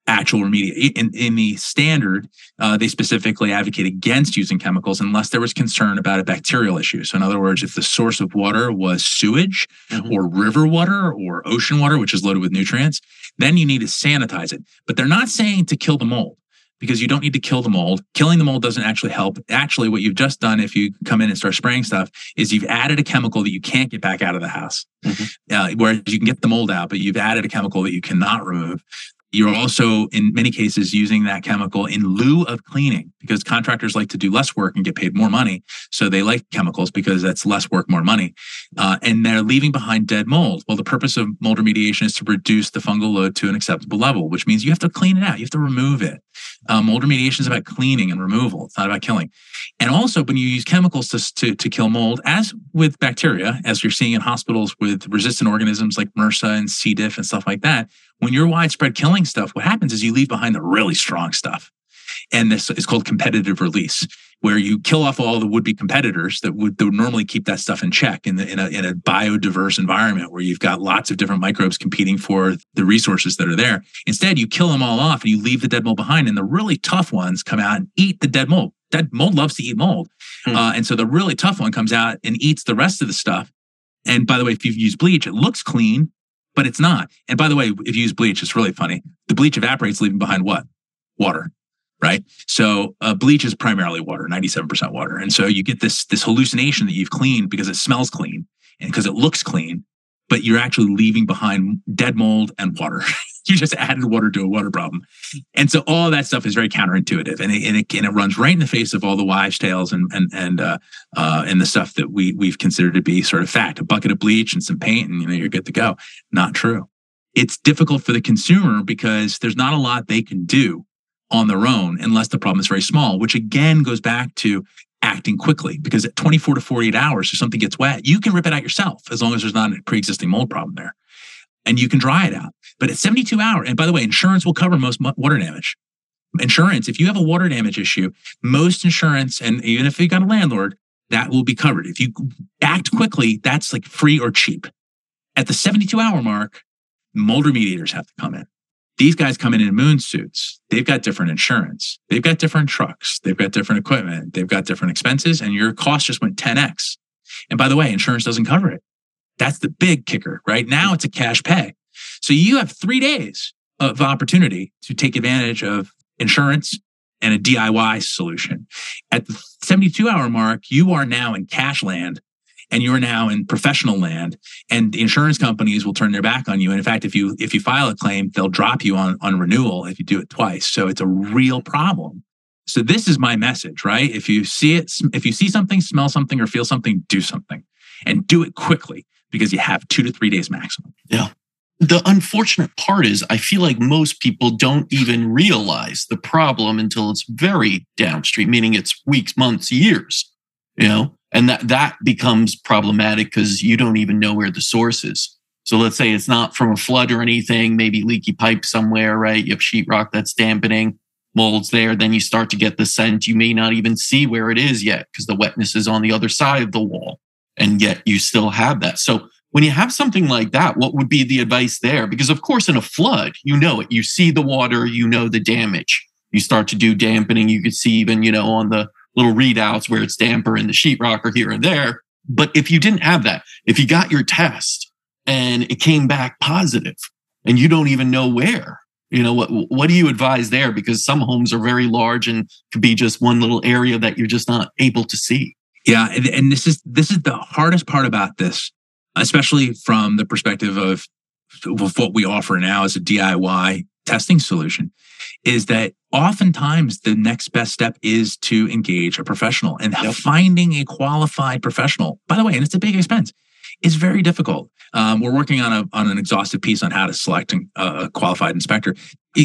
actual remediation. In, in the standard, uh, they specifically advocate against using chemicals unless there was concern about a bacterial issue. So, in other words, if the source of water was sewage mm-hmm. or river water or ocean water, which is loaded with nutrients, then you need to sanitize it. But they're not saying to kill the mold because you don't need to kill the mold. Killing the mold doesn't actually help. Actually, what you've just done if you come in and start spraying stuff is you've added a chemical that you can't get back out of the house. Mm-hmm. Uh, whereas you can get the mold out, but you've added a chemical that you cannot remove. You're also, in many cases, using that chemical in lieu of cleaning because contractors like to do less work and get paid more money. So they like chemicals because that's less work, more money. Uh, and they're leaving behind dead mold. Well, the purpose of mold remediation is to reduce the fungal load to an acceptable level, which means you have to clean it out. You have to remove it. Um, mold remediation is about cleaning and removal. It's not about killing. And also, when you use chemicals to, to, to kill mold, as with bacteria, as you're seeing in hospitals with resistant organisms like MRSA and C. diff and stuff like that, when you're widespread killing stuff, what happens is you leave behind the really strong stuff. And this is called competitive release, where you kill off all the would-be competitors that would, that would normally keep that stuff in check in, the, in, a, in a biodiverse environment where you've got lots of different microbes competing for the resources that are there. Instead, you kill them all off and you leave the dead mold behind, and the really tough ones come out and eat the dead mold. Dead mold loves to eat mold. Hmm. Uh, and so the really tough one comes out and eats the rest of the stuff. And by the way, if you've used bleach, it looks clean, but it's not. And by the way, if you use bleach, it's really funny. The bleach evaporates, leaving behind what? Water. Right. So uh, bleach is primarily water, 97% water. And so you get this, this hallucination that you've cleaned because it smells clean and because it looks clean, but you're actually leaving behind dead mold and water. *laughs* *laughs* you just added water to a water problem. And so all that stuff is very counterintuitive and it, and it, and it runs right in the face of all the wives tales and, and, and, uh, uh, and the stuff that we, we've considered to be sort of fact, a bucket of bleach and some paint and, you know, you're good to go. Not true. it's difficult for the consumer because there's not a lot they can do on their own unless the problem is very small, which again goes back to acting quickly because at 24 to 48 hours, if something gets wet, you can rip it out yourself as long as there's not a pre existing mold problem there and you can dry it out. But at 72 hours, and by the way, insurance will cover most water damage. Insurance, if you have a water damage issue, most insurance, and even if you got a landlord, that will be covered. If you act quickly, that's like free or cheap. At the 72 hour mark, mold remediators have to come in. These guys come in in moon suits. They've got different insurance. They've got different trucks. They've got different equipment. They've got different expenses, and your cost just went 10x. And by the way, insurance doesn't cover it. That's the big kicker, right? Now it's a cash pay. So you have three days of opportunity to take advantage of insurance and a DIY solution. At the 72 hour mark, you are now in cash land and you're now in professional land and the insurance companies will turn their back on you and in fact if you if you file a claim they'll drop you on on renewal if you do it twice so it's a real problem so this is my message right if you see it if you see something smell something or feel something do something and do it quickly because you have 2 to 3 days maximum
yeah the unfortunate part is I feel like most people don't even realize the problem until it's very downstream, meaning it's weeks, months, years, you know, and that, that becomes problematic because you don't even know where the source is. So let's say it's not from a flood or anything, maybe leaky pipe somewhere, right? You have sheetrock that's dampening, molds there. Then you start to get the scent. You may not even see where it is yet because the wetness is on the other side of the wall. And yet you still have that. So when you have something like that, what would be the advice there? Because of course, in a flood, you know it. You see the water, you know the damage. You start to do dampening. You could see even, you know, on the little readouts where it's damper in the sheetrock or here and there. But if you didn't have that, if you got your test and it came back positive and you don't even know where, you know, what, what do you advise there? Because some homes are very large and could be just one little area that you're just not able to see.
Yeah. And this is, this is the hardest part about this especially from the perspective of, of what we offer now as a DIY testing solution, is that oftentimes the next best step is to engage a professional and yep. finding a qualified professional. By the way, and it's a big expense, is very difficult. Um, we're working on a on an exhaustive piece on how to select a qualified inspector.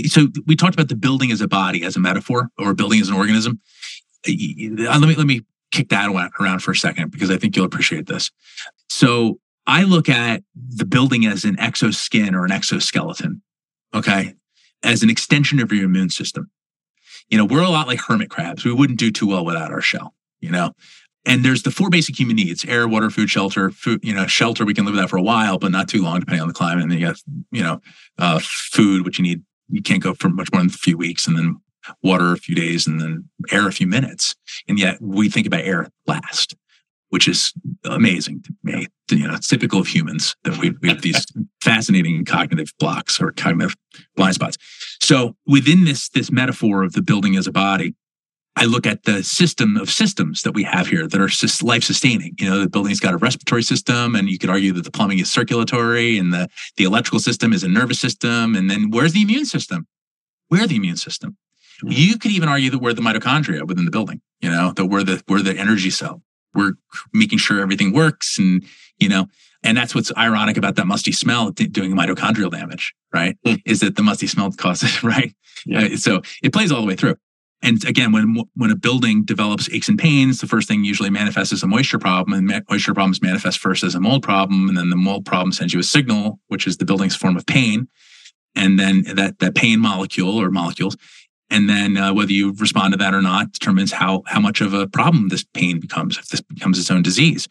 So we talked about the building as a body, as a metaphor, or building as an organism. Let me let me kick that around for a second because I think you'll appreciate this. So I look at the building as an exoskin or an exoskeleton, okay, as an extension of your immune system. You know, we're a lot like hermit crabs. We wouldn't do too well without our shell, you know. And there's the four basic human needs: air, water, food, shelter. Food, you know, shelter we can live without for a while, but not too long, depending on the climate. And then you got, you know, uh, food, which you need. You can't go for much more than a few weeks, and then water a few days, and then air a few minutes. And yet we think about air last which is amazing to me. You know, it's typical of humans that we, we have these *laughs* fascinating cognitive blocks or cognitive blind spots. So within this this metaphor of the building as a body, I look at the system of systems that we have here that are life sustaining. You know, the building's got a respiratory system, and you could argue that the plumbing is circulatory, and the, the electrical system is a nervous system. And then where's the immune system? We're the immune system. Hmm. You could even argue that we're the mitochondria within the building, you know, that we're the we're the energy cell we're making sure everything works and you know and that's what's ironic about that musty smell doing mitochondrial damage right mm. is that the musty smell causes *laughs* right yeah. Uh, so it plays all the way through and again when when a building develops aches and pains the first thing usually manifests as a moisture problem and moisture problems manifest first as a mold problem and then the mold problem sends you a signal which is the building's form of pain and then that that pain molecule or molecules and then uh, whether you respond to that or not determines how how much of a problem this pain becomes if this becomes its own disease.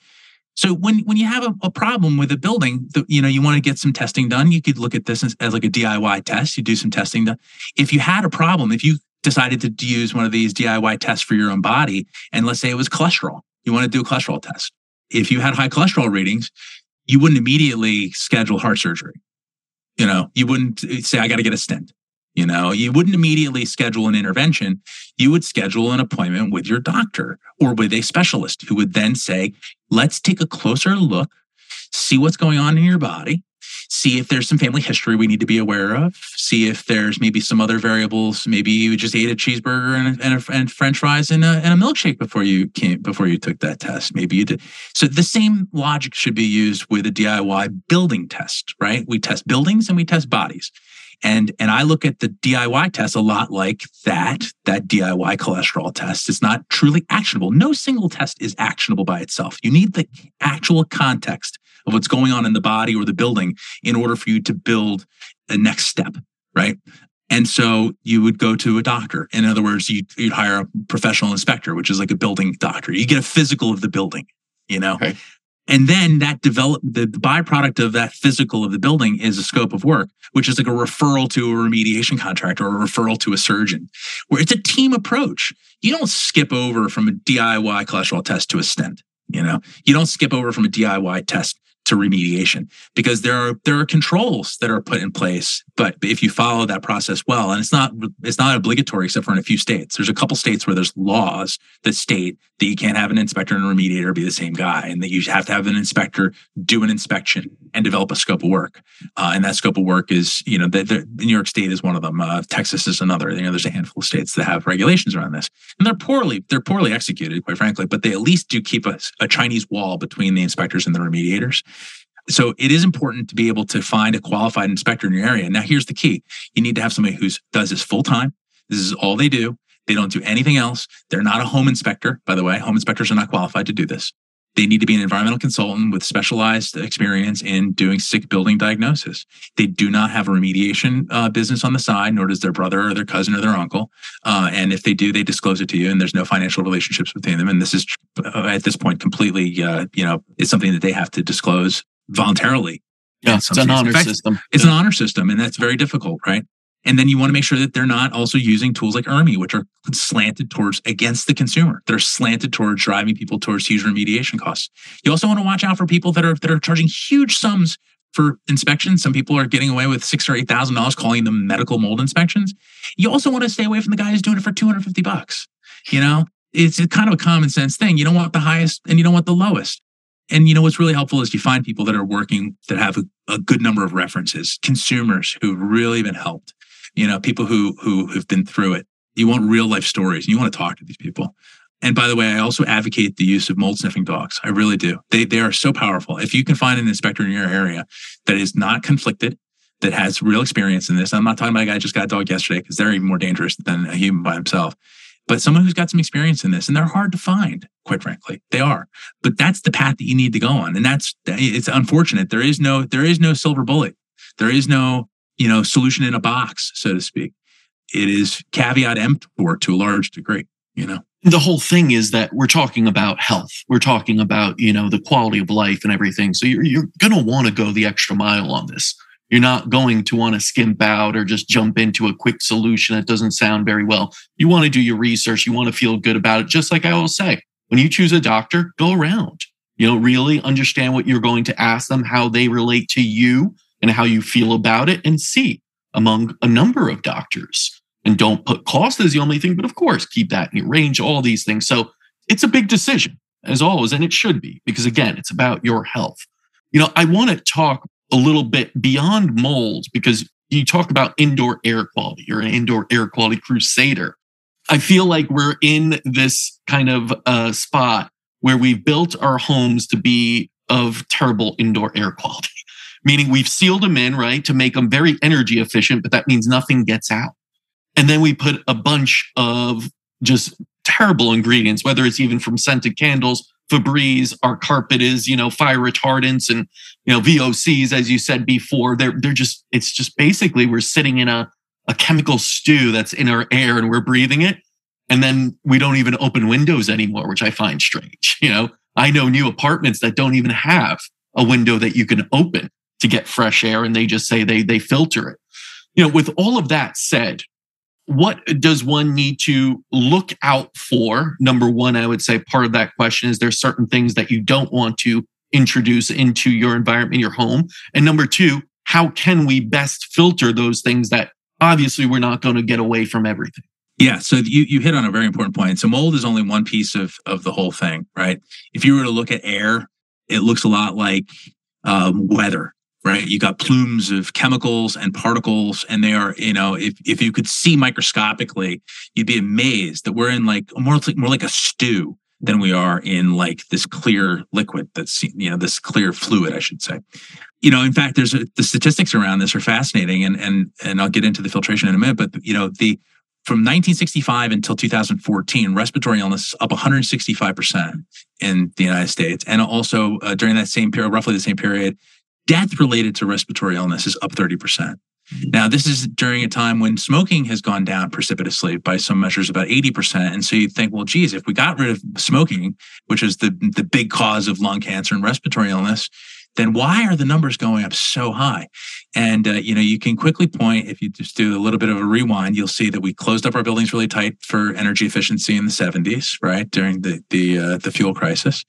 So when when you have a, a problem with a building you know you want to get some testing done you could look at this as, as, like a diy test. You do some testing done. if you had a problem if you decided to use one of these diy tests for your own body and let's say it was cholesterol you want to do a cholesterol test. If you had high cholesterol readings you wouldn't immediately schedule heart surgery. You know you wouldn't say i got to get a stent you know, you wouldn't immediately schedule an intervention. You would schedule an appointment with your doctor or with a specialist who would then say, let's take a closer look, see what's going on in your body, see if there's some family history we need to be aware of, see if there's maybe some other variables. Maybe you just ate a cheeseburger and, and, a, and French fries and a, and a milkshake before you came before you took that test. Maybe you did. So the same logic should be used with a DIY building test, right? We test buildings and we test bodies. And and I look at the DIY test a lot like that that DIY cholesterol test. It's not truly actionable. No single test is actionable by itself. You need the actual context of what's going on in the body or the building in order for you to build a next step, right? And so you would go to a doctor. In other words, you'd, you'd hire a professional inspector, which is like a building doctor. You get a physical of the building, you know? Okay. And then that develop the, byproduct of that physical of the building is a scope of work, which is like a referral to a remediation contractor or a referral to a surgeon, where it's a team approach. You don't skip over from a DIY cholesterol test to a stent. You know, you don't skip over from a DIY test to remediation because there are there are controls that are put in place but if you follow that process well and it's not it's not obligatory except for in a few states. There's a couple states where there's laws that state that you can't have an inspector and a remediator be the same guy and that you have to have an inspector do an inspection and develop a scope of work. Uh, and that scope of work is you know the, the, new york state is one of them. Uh, texas is another. You know there's a handful of states that have regulations around this. And they're poorly they're poorly executed quite frankly but they at least do keep a, a chinese wall between the inspectors and the remediators so it is important to be able to find a qualified inspector in your area. Now, here's the key: you need to have somebody who does this full time. This is all they do. They don't do anything else. They're not a home inspector, by the way. Home inspectors are not qualified to do this. They need to be an environmental consultant with specialized experience in doing sick building diagnosis. They do not have a remediation uh, business on the side, nor does their brother or their cousin or their uncle. Uh, and if they do, they disclose it to you, and there's no financial relationships between them. And this is, uh, at this point, completely, uh, you know, it's something that they have to disclose voluntarily.
Yeah, it's an honor fact, system.
It's
yeah.
an honor system, and that's very difficult, right? And then you want to make sure that they're not also using tools like ERMI, which are slanted towards against the consumer. They're slanted towards driving people towards huge remediation costs. You also want to watch out for people that are that are charging huge sums for inspections. Some people are getting away with six or eight thousand dollars calling them medical mold inspections. You also want to stay away from the guy who's doing it for 250 bucks. You know, it's kind of a common sense thing. You don't want the highest and you don't want the lowest. And you know what's really helpful is you find people that are working that have a, a good number of references, consumers who've really been helped, you know, people who who have been through it. You want real life stories. and You want to talk to these people. And by the way, I also advocate the use of mold sniffing dogs. I really do. They they are so powerful. If you can find an inspector in your area that is not conflicted, that has real experience in this. I'm not talking about a guy who just got a dog yesterday because they're even more dangerous than a human by himself but someone who's got some experience in this and they're hard to find quite frankly. They are. But that's the path that you need to go on and that's it's unfortunate. There is no there is no silver bullet. There is no you know solution in a box so to speak. It is caveat emptor to a large degree you know?
The whole thing is that we're talking about health. We're talking about you know the quality of life and everything. So you're, you're going to want to go the extra mile on this you're not going to want to skimp out or just jump into a quick solution that doesn't sound very well. You want to do your research. You want to feel good about it. Just like I always say, when you choose a doctor, go around. You know, really understand what you're going to ask them, how they relate to you and how you feel about it, and see among a number of doctors. And don't put cost as the only thing, but of course, keep that in your range, all these things. So it's a big decision, as always, and it should be, because again, it's about your health. You know, I want to talk a little bit beyond mold because you talk about indoor air quality. You're an indoor air quality crusader. I feel like we're in this kind of uh, spot where we've built our homes to be of terrible indoor air quality, *laughs* meaning we've sealed them in, right, to make them very energy efficient, but that means nothing gets out. And then we put a bunch of just terrible ingredients, whether it's even from scented candles Febreze, our carpet is, you know, fire retardants and, you know, VOCs, as you said before. They're, they're just, it's just basically we're sitting in a, a chemical stew that's in our air and we're breathing it. And then we don't even open windows anymore, which I find strange. *laughs* You know, I know new apartments that don't even have a window that you can open to get fresh air and they just say they, they filter it. You know, with all of that said, what does one need to look out for? Number one, I would say part of that question is there's certain things that you don't want to introduce into your environment, your home. And number two, how can we best filter those things that obviously we're not going to get away from everything?
Yeah, so you you hit on a very important point. So mold is only one piece of of the whole thing, right? If you were to look at air, it looks a lot like um, weather, right? You got plumes of chemicals and particles, and they are, you know, if if you could see microscopically, you'd be amazed that we're in like more like more like a stew than we are in like this clear liquid that's you know this clear fluid i should say. You know in fact there's a, the statistics around this are fascinating and and and i'll get into the filtration in a minute but you know the from 1965 until 2014 respiratory illness up 165% in the united states and also uh, during that same period roughly the same period death related to respiratory illness is up 30% now, this is during a time when smoking has gone down precipitously by some measures about 80%. And so you think, well, geez, if we got rid of smoking, which is the, the big cause of lung cancer and respiratory illness, then why are the numbers going up so high? And, uh, you know, you can quickly point, if you just do a little bit of a rewind, you'll see that we closed up our buildings really tight for energy efficiency in the 70s, right? During the, the, uh, the fuel crisis.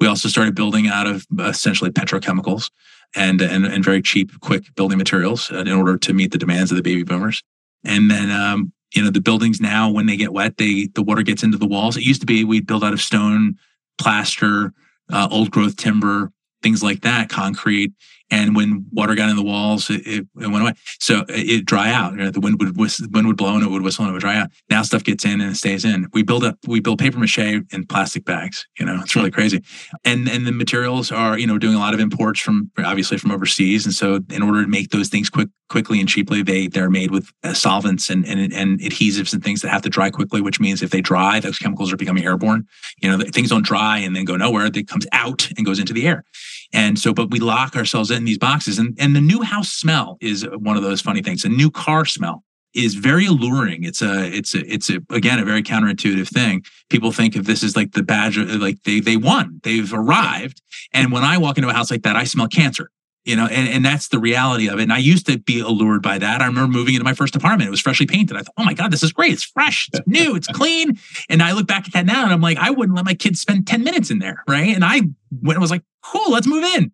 We also started building out of essentially petrochemicals and, and, and very cheap, quick building materials uh, in order to meet the demands of the baby boomers. And then, um, you know, the buildings now, when they get wet, they the water gets into the walls. It used to be we'd build out of stone, plaster, uh, old growth timber, things like that, concrete. And when water got in the walls, it, it, it went away. So it, dry out. You know, the wind would whistle, wind would blow and it would whistle and it would dry out. Now stuff gets in and it stays in. We build up we build paper mache in plastic bags. You know, it's really crazy. And and the materials are you know doing a lot of imports from obviously from overseas. And so in order to make those things quick quickly and cheaply, they they're made with uh, solvents and, and and adhesives and things that have to dry quickly. Which means if they dry, those chemicals are becoming airborne. You know, things don't dry and then go nowhere. It comes out and goes into the air. And so, but we lock ourselves in these boxes. And, and the new house smell is one of those funny things. A new car smell is very alluring. It's a, it's a, it's a, again, a very counterintuitive thing. People think if this is like the badge, of, like they, they won, they've arrived. And when I walk into a house like that, I smell cancer you know, and, and that's the reality of it. And I used to be allured by that. I remember moving into my first apartment. It was freshly painted. I thought, oh my God, this is great. It's fresh, it's new, it's clean. And I look back at that now and I'm like, I wouldn't let my kids spend 10 minutes in there. Right. And I went and was like, cool, let's move in.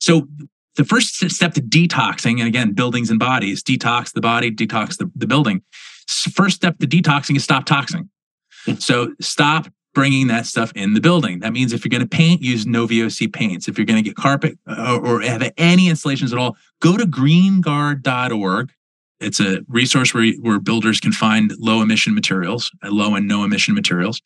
So the first step to detoxing, and again, buildings and bodies, detox the body, detox the, the building. First step to detoxing is stop toxing. Hmm. So stop bringing that stuff in the building. That means if you're going to paint, use no VOC paints. If you're going to get carpet uh, or, or have any installations at all, go to greenguard.org. It's a resource where, where builders can find low emission materials, uh, low and no emission materials.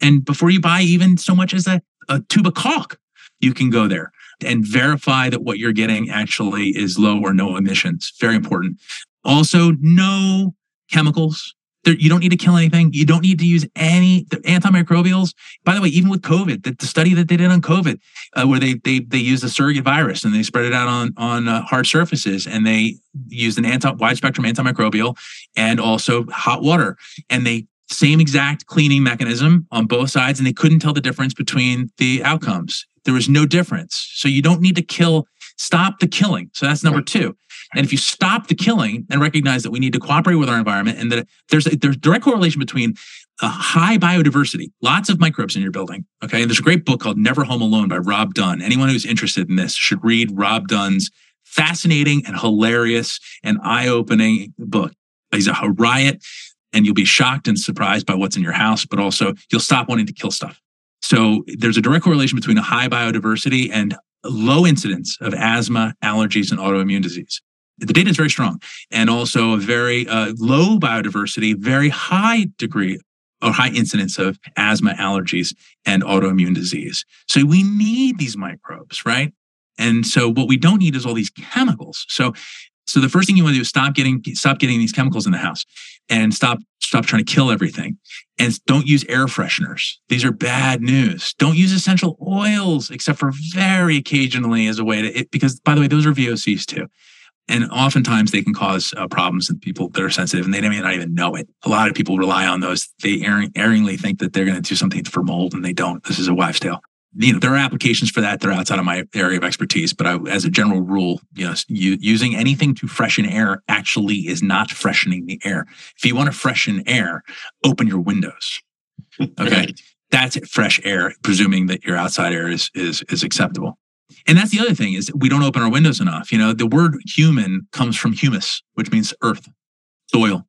And before you buy even so much as a, a tube of caulk, you can go there and verify that what you're getting actually is low or no emissions. Very important. Also, no chemicals, there, you don't need to kill anything. You don't need to use any antimicrobials. By the way, even with COVID, the, the study that they did on COVID, uh, where they they they used a surrogate virus and they spread it out on on uh, hard surfaces, and they used an anti wide spectrum antimicrobial and also hot water, and they same exact cleaning mechanism on both sides, and they couldn't tell the difference between the outcomes. There was no difference. So you don't need to kill. Stop the killing. So that's number two. And if you stop the killing and recognize that we need to cooperate with our environment and that there's a, there's direct correlation between a high biodiversity, lots of microbes in your building. Okay. And there's a great book called Never Home Alone by Rob Dunn. Anyone who's interested in this should read Rob Dunn's fascinating and hilarious and eye opening book. He's a riot and you'll be shocked and surprised by what's in your house, but also you'll stop wanting to kill stuff. So there's a direct correlation between a high biodiversity and low incidence of asthma, allergies, and autoimmune disease the data is very strong and also a very uh, low biodiversity, very high degree or high incidence of asthma, allergies, and autoimmune disease. So we need these microbes, right? And so what we don't need is all these chemicals. So so the first thing you want to do is stop getting stop getting these chemicals in the house and stop stop trying to kill everything. And don't use air fresheners. These are bad news. Don't use essential oils except for very occasionally as a way to it, because by the way, those are VOCs too. And oftentimes they can cause uh, problems in people that are sensitive and they may not even know it. A lot of people rely on those. They erring, erringly think that they're going to do something for mold and they don't. This is a wives' tale. You know, there are applications for that. They're outside of my area of expertise, but I, as a general rule, you know, you, using anything to freshen air actually is not freshening the air. If you want to freshen air, open your windows. *laughs* Okay. That's fresh air, presuming that your outside air is, is, is acceptable. And that's the other thing is we don't open our windows enough. You know, the word human comes from humus, which means earth, soil.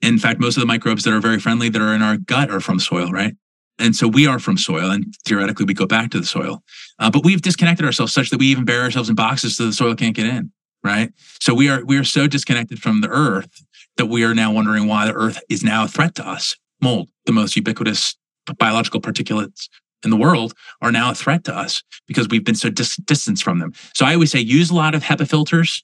In fact, most of the microbes that are very friendly that are in our gut are from soil, right? And so we are from soil, and theoretically, we go back to the soil. Uh, but we've disconnected ourselves such that we even bury ourselves in boxes so the soil can't get in. Right. So we are we are so disconnected from the earth that we are now wondering why the earth is now a threat to us. Mold, the most ubiquitous biological particulates in the world, are now a threat to us because we've been so dis- distanced from them. So I always say use a lot of HEPA filters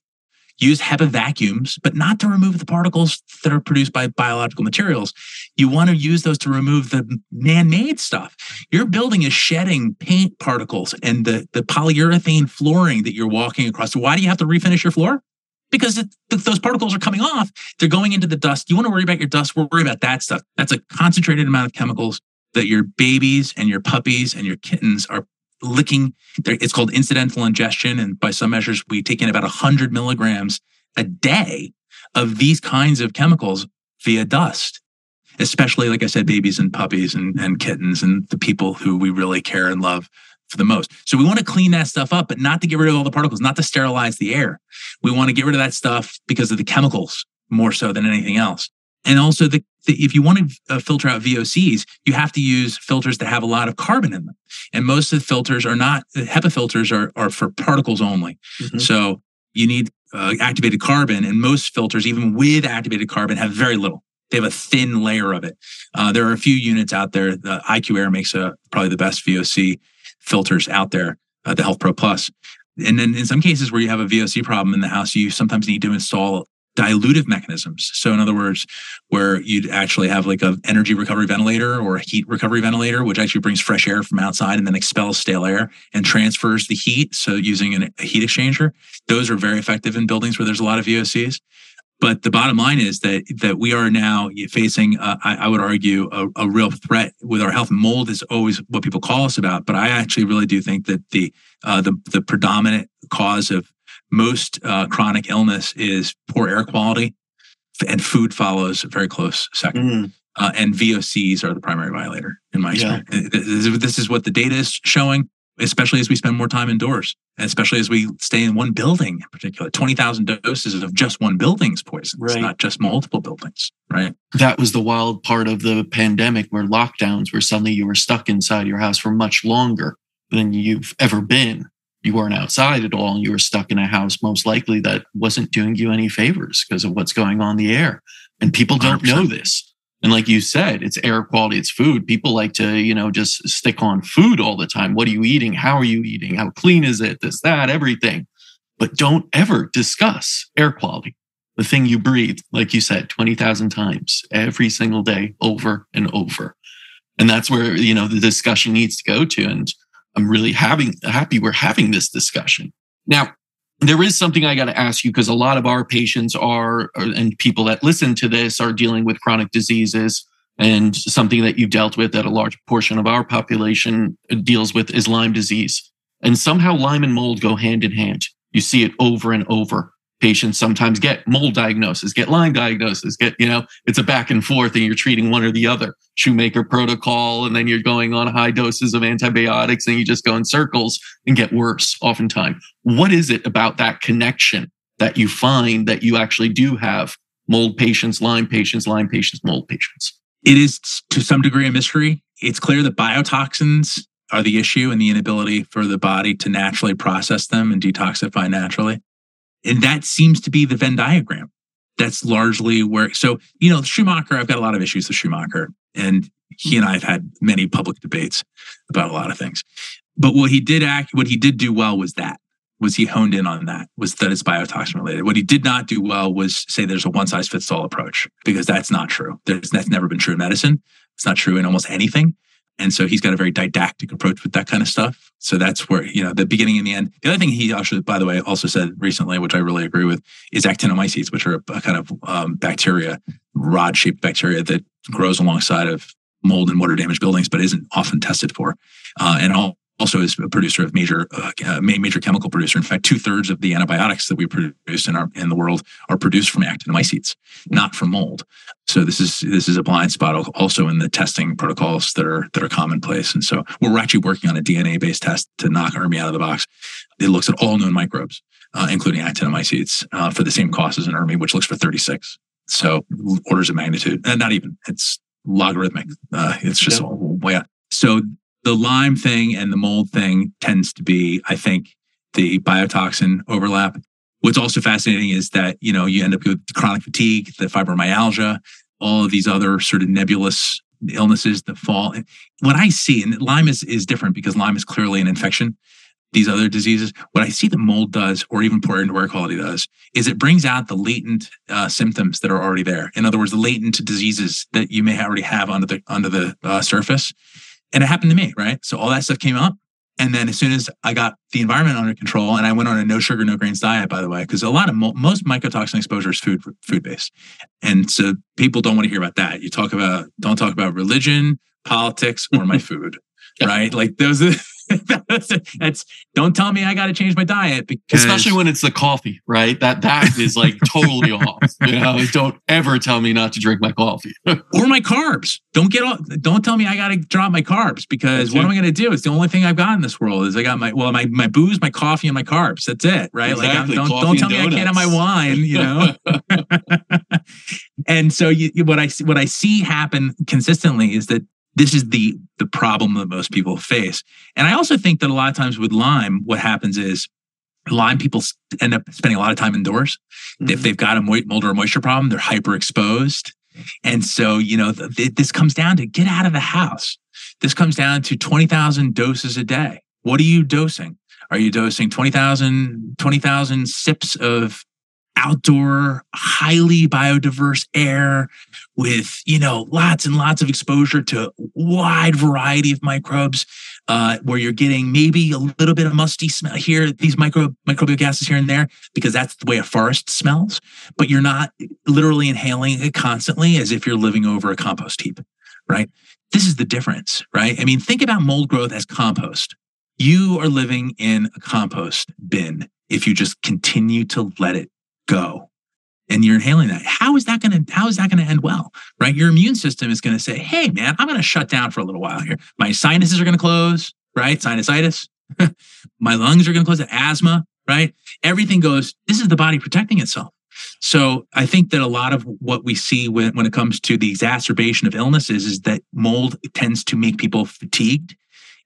use HEPA vacuums, but not to remove the particles that are produced by biological materials. You want to use those to remove the man-made stuff. Your building is shedding paint particles and the, the polyurethane flooring that you're walking across. So why do you have to refinish your floor? Because it, those particles are coming off. They're going into the dust. You want to worry about your dust. Worry about that stuff. That's a concentrated amount of chemicals that your babies and your puppies and your kittens are licking. It's called incidental ingestion. And by some measures, we take in about 100 milligrams a day of these kinds of chemicals via dust, especially, like I said, babies and puppies and, and kittens and the people who we really care and love for the most. So we want to clean that stuff up, but not to get rid of all the particles, not to sterilize the air. We want to get rid of that stuff because of the chemicals more so than anything else. And also, the, the, if you want to uh, filter out VOCs, you have to use filters that have a lot of carbon in them. And most of the filters are not, HEPA filters are, are for particles only. Mm-hmm. So you need uh, activated carbon, and most filters, even with activated carbon, have very little. They have a thin layer of it. Uh, there are a few units out there. The IQ Air makes a, probably the best VOC filters out there, uh, the Health Pro Plus. And then in some cases where you have a VOC problem in the house, you sometimes need to install dilutive mechanisms. So, in other words, where you'd actually have like a energy recovery ventilator or a heat recovery ventilator, which actually brings fresh air from outside and then expels stale air and transfers the heat. So, using an, a heat exchanger, those are very effective in buildings where there's a lot of VOCs. But the bottom line is that that we are now facing, uh, I, I, would argue, a, a, real threat with our health. Mold is always what people call us about, but I actually really do think that the uh, the the predominant cause of most uh, chronic illness is poor air quality, and food follows very close second. Mm. Uh, and VOCs are the primary violator in my experience. Yeah. This is what the data is showing, especially as we spend more time indoors, and especially as we stay in one building in particular. 20,000 doses of just one building's poison. Right. It's not just multiple buildings, right?
That was the wild part of the pandemic where lockdowns, where suddenly you were stuck inside your house for much longer than you've ever been you weren't outside at all and you were stuck in a house most likely that wasn't doing you any favors because of what's going on in the air. And people don't 100%. know this. And like you said it's air quality it's food. People like to you know just stick on food all the time. What are you eating? How are you eating? How clean is it? This that everything. But don't ever discuss air quality the thing you breathe like you said 20,000 times every single day over and over. And that's where you know the discussion needs to go to. And I'm really having happy we're having this discussion. Now, there is something I got to ask you because a lot of our patients are, uh, and people that listen to this are dealing with chronic diseases. And something that you've dealt with that a large portion of our population uh, deals with is Lyme disease. And somehow Lyme and mold go hand in hand. You see it over and over patients sometimes get mold diagnosis, get Lyme diagnosis, get, you know, it's a back and forth and you're treating one or the other. Shoemaker protocol, and then you're going on high doses of antibiotics and you just go in circles and get worse oftentimes. What is it about that connection that you find that you actually do have mold patients, Lyme patients, Lyme patients, mold patients?
It is to some degree a mystery. It's clear that biotoxins are the issue and the inability for the body to naturally process them and detoxify naturally. And that seems to be the Venn diagram. That's largely where, so, you know, Shoemaker, I've got a lot of issues with Shoemaker, and he and I have had many public debates about a lot of things. But what he did act, what he did do well was that, was he honed in on that, was that it's biotoxin related. What he did not do well was say there's a one size fits all approach, because that's not true. There's, that's never been true in medicine. It's not true in almost anything. And so he's got a very didactic approach with that kind of stuff. So that's where, you know, the beginning and the end. The other thing he actually, by the way, also said recently, which I really agree with, is actinomycetes, which are a kind of um, bacteria, rod shaped bacteria that grows alongside of mold and water damaged buildings, but isn't often tested for. Uh, and all, also is a producer of major uh, uh major chemical producer. In fact, two thirds of the antibiotics that we produce in our in the world are produced from actinomycetes, not from mold. So this is this is a blind spot also in the testing protocols that are that are commonplace. And so we're actually working on a DNA based test to knock ERMI out of the box. It looks at all known microbes, uh, including actinomycetes, uh, for the same cost as an ERMI, which looks for 36. So orders of magnitude, and not even it's logarithmic. Uh, it's just yeah. yeah. So the Lyme thing and the mold thing tends to be, I think, the biotoxin overlap. What's also fascinating is that, you know, you end up with chronic fatigue, the fibromyalgia, all of these other sort of nebulous illnesses that fall. What I see, and Lyme is, is different because Lyme is clearly an infection. These other diseases, what I see the mold does, or even poor indoor air quality does, is it brings out the latent uh, symptoms that are already there. In other words, the latent diseases that you may already have under the under the uh, surface. And it happened to me, right? So all that stuff came up, and then as soon as I got the environment under control, and I went on a no sugar, no grains diet, by the way, because a lot of mo- most mycotoxin exposure is food food based, and so people don't want to hear about that. You talk about don't talk about religion, politics, or my *laughs* food, right? Like those. Are, *laughs* that's don't tell me I got to change my diet because
especially when it's the coffee, right? That that is like totally off. You know, don't ever tell me not to drink my coffee *laughs*
or my carbs. Don't get off. Don't tell me I got to drop my carbs because what am I going to do? It's the only thing I've got in this world is I got my well my my booze, my coffee, and my carbs. That's it, right?
Exactly.
Like don't
coffee
don't tell me
donuts.
I can't have my wine, you know. *laughs* and so you, what I what I see happen consistently is that this is the the problem that most people face. And I also think that a lot of times with Lyme, what happens is Lyme people end up spending a lot of time indoors. Mm-hmm. If they've got a mold or a moisture problem, they're hyper exposed. And so, you know, th- this comes down to get out of the house. This comes down to 20,000 doses a day. What are you dosing? Are you dosing 20,000 20, sips of outdoor, highly biodiverse air with, you know, lots and lots of exposure to a wide variety of microbes, uh, where you're getting maybe a little bit of musty smell here, these micro microbial gases here and there, because that's the way a forest smells. But you're not literally inhaling it constantly as if you're living over a compost heap, right? This is the difference, right? I mean, think about mold growth as compost. You are living in a compost bin if you just continue to let it go. And you're inhaling that. How is that going to how is that going to end well right? Your immune system is going to say hey man i'm going to shut down for a little while here. My sinuses are going to close right? Sinusitis. *laughs* My lungs are going to close. Asthma right? Everything goes this is the body protecting itself. So i think that a lot of what we see when, when it comes to the exacerbation of illnesses is that mold tends to make people fatigued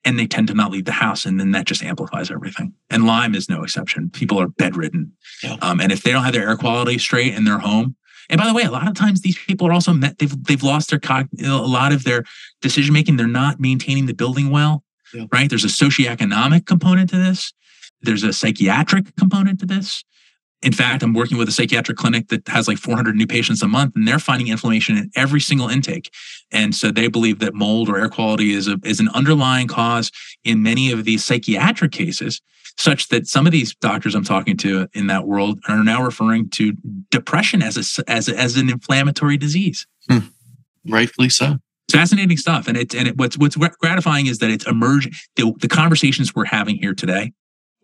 and they tend to not leave the house and then that just amplifies everything. And lyme is no exception. People are bedridden. Yeah. um, and if they don't have their air quality straight in their home and by the way a lot of times these people are also met they've, they've lost their cog a lot of their decision making they're not maintaining the building well yeah. right? There's a socioeconomic component to this. There's a psychiatric component to this in fact, I'm working with a psychiatric clinic that has like 400 new patients a month, and they're finding inflammation in every single intake. And so they believe that mold or air quality is a, is an underlying cause in many of these psychiatric cases, such that some of these doctors I'm talking to in that world are now referring to depression as a, as a, as an inflammatory disease.
Hmm. Rightfully so.
It's fascinating stuff, and it's and it, what's what's gratifying is that it's emerging. The, the conversations we're having here today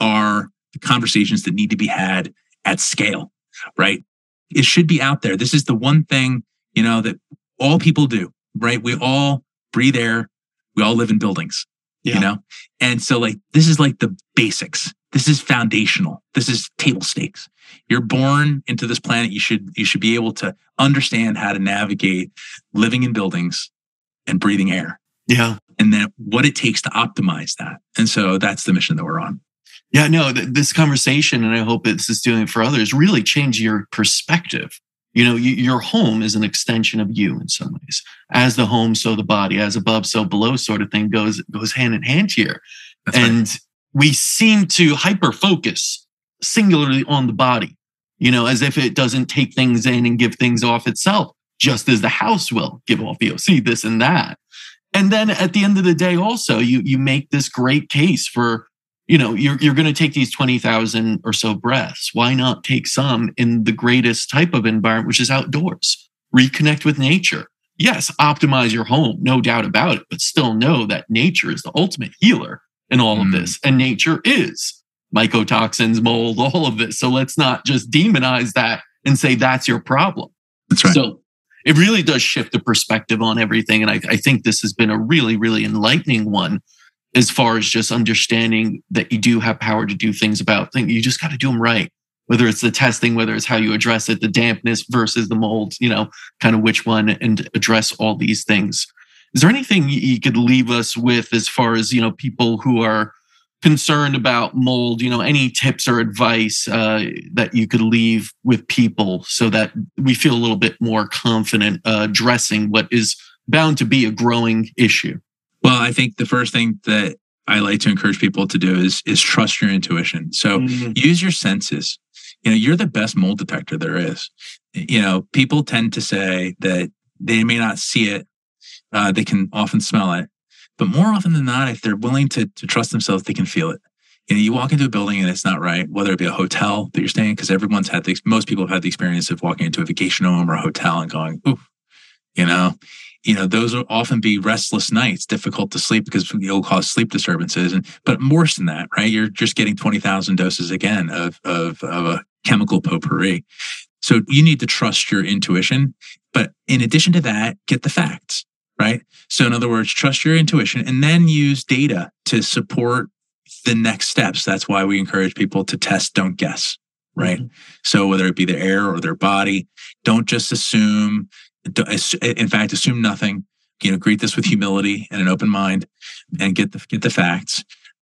are the conversations that need to be had at scale, right? It should be out there. This is the one thing, you know, that all people do, right? We all breathe air. We all live in buildings, yeah. you know? And so like, this is like the basics. This is foundational. This is table stakes. You're born into this planet. You should, you should be able to understand how to navigate living in buildings and breathing air.
Yeah.
And then what it takes to optimize that. And so that's the mission that we're on.
Yeah, no, th- this conversation, and I hope this is doing it for others, really change your perspective. You know, you, your home is an extension of you in some ways. As the home, so the body. As above, so below, sort of thing goes goes hand in hand here. That's and right. we seem to hyper focus singularly on the body. You know, as if it doesn't take things in and give things off itself, just as the house will give off VOC, this and that. And then at the end of the day, also you you make this great case for you know, you're, you're going to take these 20,000 or so breaths. Why not take some in the greatest type of environment, which is outdoors? Reconnect with nature. Yes, optimize your home, no doubt about it, but still know that nature is the ultimate healer in all mm. of this. And nature is mycotoxins, mold, *laughs* all of this. So let's not just demonize that and say that's your problem.
That's right.
So it really does shift the perspective on everything. And I, I think this has been a really, really enlightening one as far as just understanding that you do have power to do things about things. You just got to do them right. Whether it's the testing, whether it's how you address it, the dampness versus the mold, you know, kind of which one and address all these things. Is there anything you could leave us with as far as you know people who are concerned about mold? You know, any tips or advice uh, that you could leave with people so that we feel a little bit more confident uh, addressing what is bound to be a growing issue?
Well, I think the first thing that I like to encourage people to do is is trust your intuition. So mm-hmm. use your senses. You know, you're the best mold detector there is. You know, people tend to say that they may not see it, uh, they can often smell it, but more often than not, if they're willing to to trust themselves, they can feel it. You know, you walk into a building and it's not right, whether it be a hotel that you're staying, because everyone's had the most people have had the experience of walking into a vacation home or a hotel and going, ooh, you know, you know those will often be restless nights difficult to sleep because it'll cause sleep disturbances. And but worse than that right? You're just getting 20,000 doses again of, of of a chemical potpourri. So you need to trust your intuition. But in addition to that get the facts right? So in other words trust your intuition and then use data to support the next steps. That's why we encourage people to test don't guess right? Mm-hmm. so whether it be their air or their body don't just assume in fact, assume nothing. You know, greet this with humility and an open mind, and get the get the facts,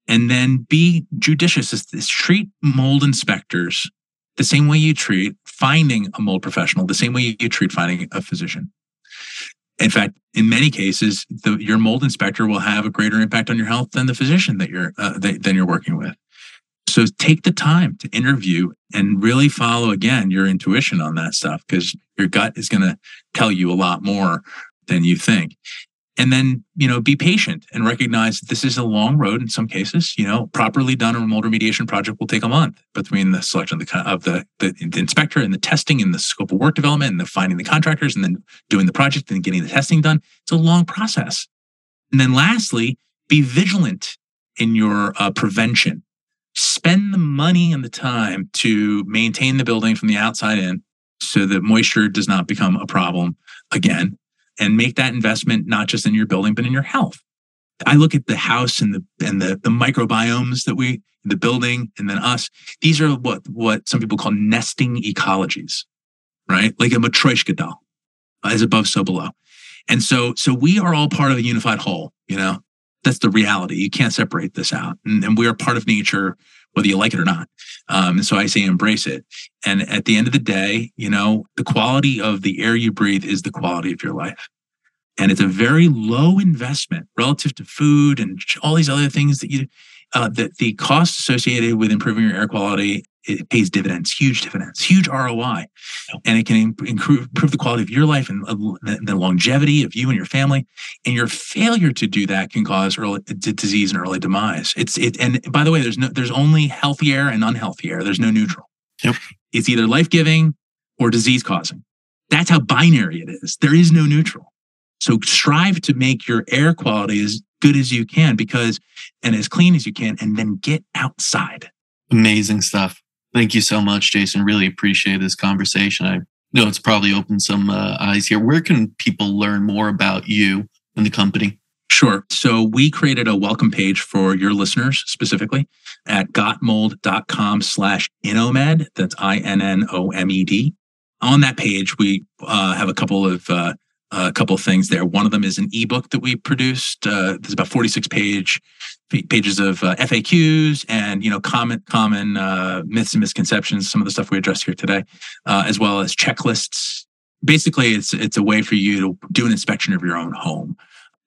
and then be judicious. Treat mold inspectors the same way you treat finding a mold professional, the same way you treat finding a physician. In fact, in many cases, the, your mold inspector will have a greater impact on your health than the physician that you're uh, than you're working with. So take the time to interview and really follow again your intuition on that stuff because your gut is going to tell you a lot more than you think. And then, you know, be patient and recognize that this is a long road in some cases. You know, properly done a mold remediation project will take a month between the selection of the, of the, the, the inspector and the testing and the scope of work development and the finding the contractors and then doing the project and getting the testing done. It's a long process. And then lastly, be vigilant in your uh, prevention spend the money and the time to maintain the building from the outside in so that moisture does not become a problem again and make that investment not just in your building but in your health. I look at the house and the and the, the microbiomes that we the building and then us. These are what what some people call nesting ecologies right? Like a matryoshka doll as above so below. And so so we are all part of a unified whole you know that's the reality. You can't separate this out. And, and we are part of nature, whether you like it or not. Um, and so I say embrace it. And at the end of the day, you know, the quality of the air you breathe is the quality of your life. And it's a very low investment relative to food and all these other things that you, uh, that the cost associated with improving your air quality it pays dividends, huge dividends, huge ROI, and it can improve, improve the quality of your life and uh, the longevity of you and your family. And your failure to do that can cause early disease and early demise. It's it. And by the way, there's no there's only healthy air and unhealthy air. There's no neutral.
Yep.
It's either life giving or disease causing. That's how binary it is. There is no neutral. So strive to make your air quality as good as you can because and as clean as you can, and then get outside.
Amazing stuff. Thank you so much, Jason. Really appreciate this conversation. I know it's probably opened some uh, eyes here. Where can people learn more about you and the company?
Sure. So we created a welcome page for your listeners specifically at gotmold.com slash innomed. That's I-N-N-O-M-E-D. On that page, we uh, have a couple of uh, a couple of things there. One of them is an ebook that we produced. Uh, there's about 46 page pages of uh, FAQs and you know common common uh, myths and misconceptions. Some of the stuff we addressed here today, uh, as well as checklists. Basically, it's it's a way for you to do an inspection of your own home.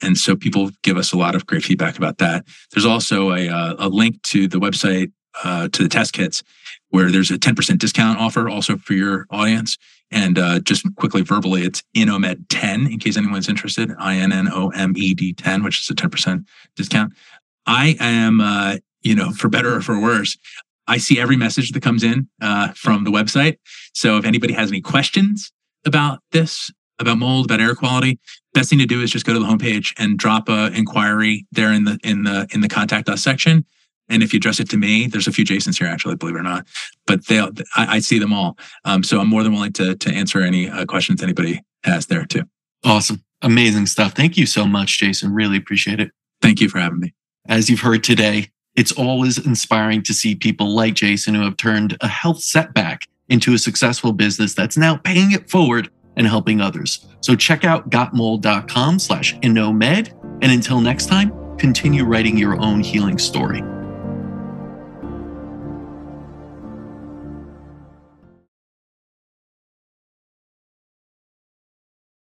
And so people give us a lot of great feedback about that. There's also a, uh, a link to the website uh, to the test kits where there's a 10% discount offer also for your audience. And uh, just quickly verbally, it's InnoMed 10 in case anyone's interested. I N N O M E D 10, which is a 10% discount. I am, uh, you know, for better or for worse, I see every message that comes in uh, from the website. So if anybody has any questions about this, about mold, about air quality, best thing to do is just go to the homepage and drop a inquiry there in the in the in the contact us section. And if you address it to me, there's a few Jasons here, actually, believe it or not, but they I, I see them all. Um, so I'm more than willing to to answer any uh, questions anybody has there too.
Awesome, amazing stuff. Thank you so much, Jason. Really appreciate it.
Thank you for having me.
As you've heard today, it's always inspiring to see people like Jason who have turned a health setback into a successful business that's now paying it forward and helping others. So check out gotmold.com slash innomed. And until next time, continue writing your own healing story.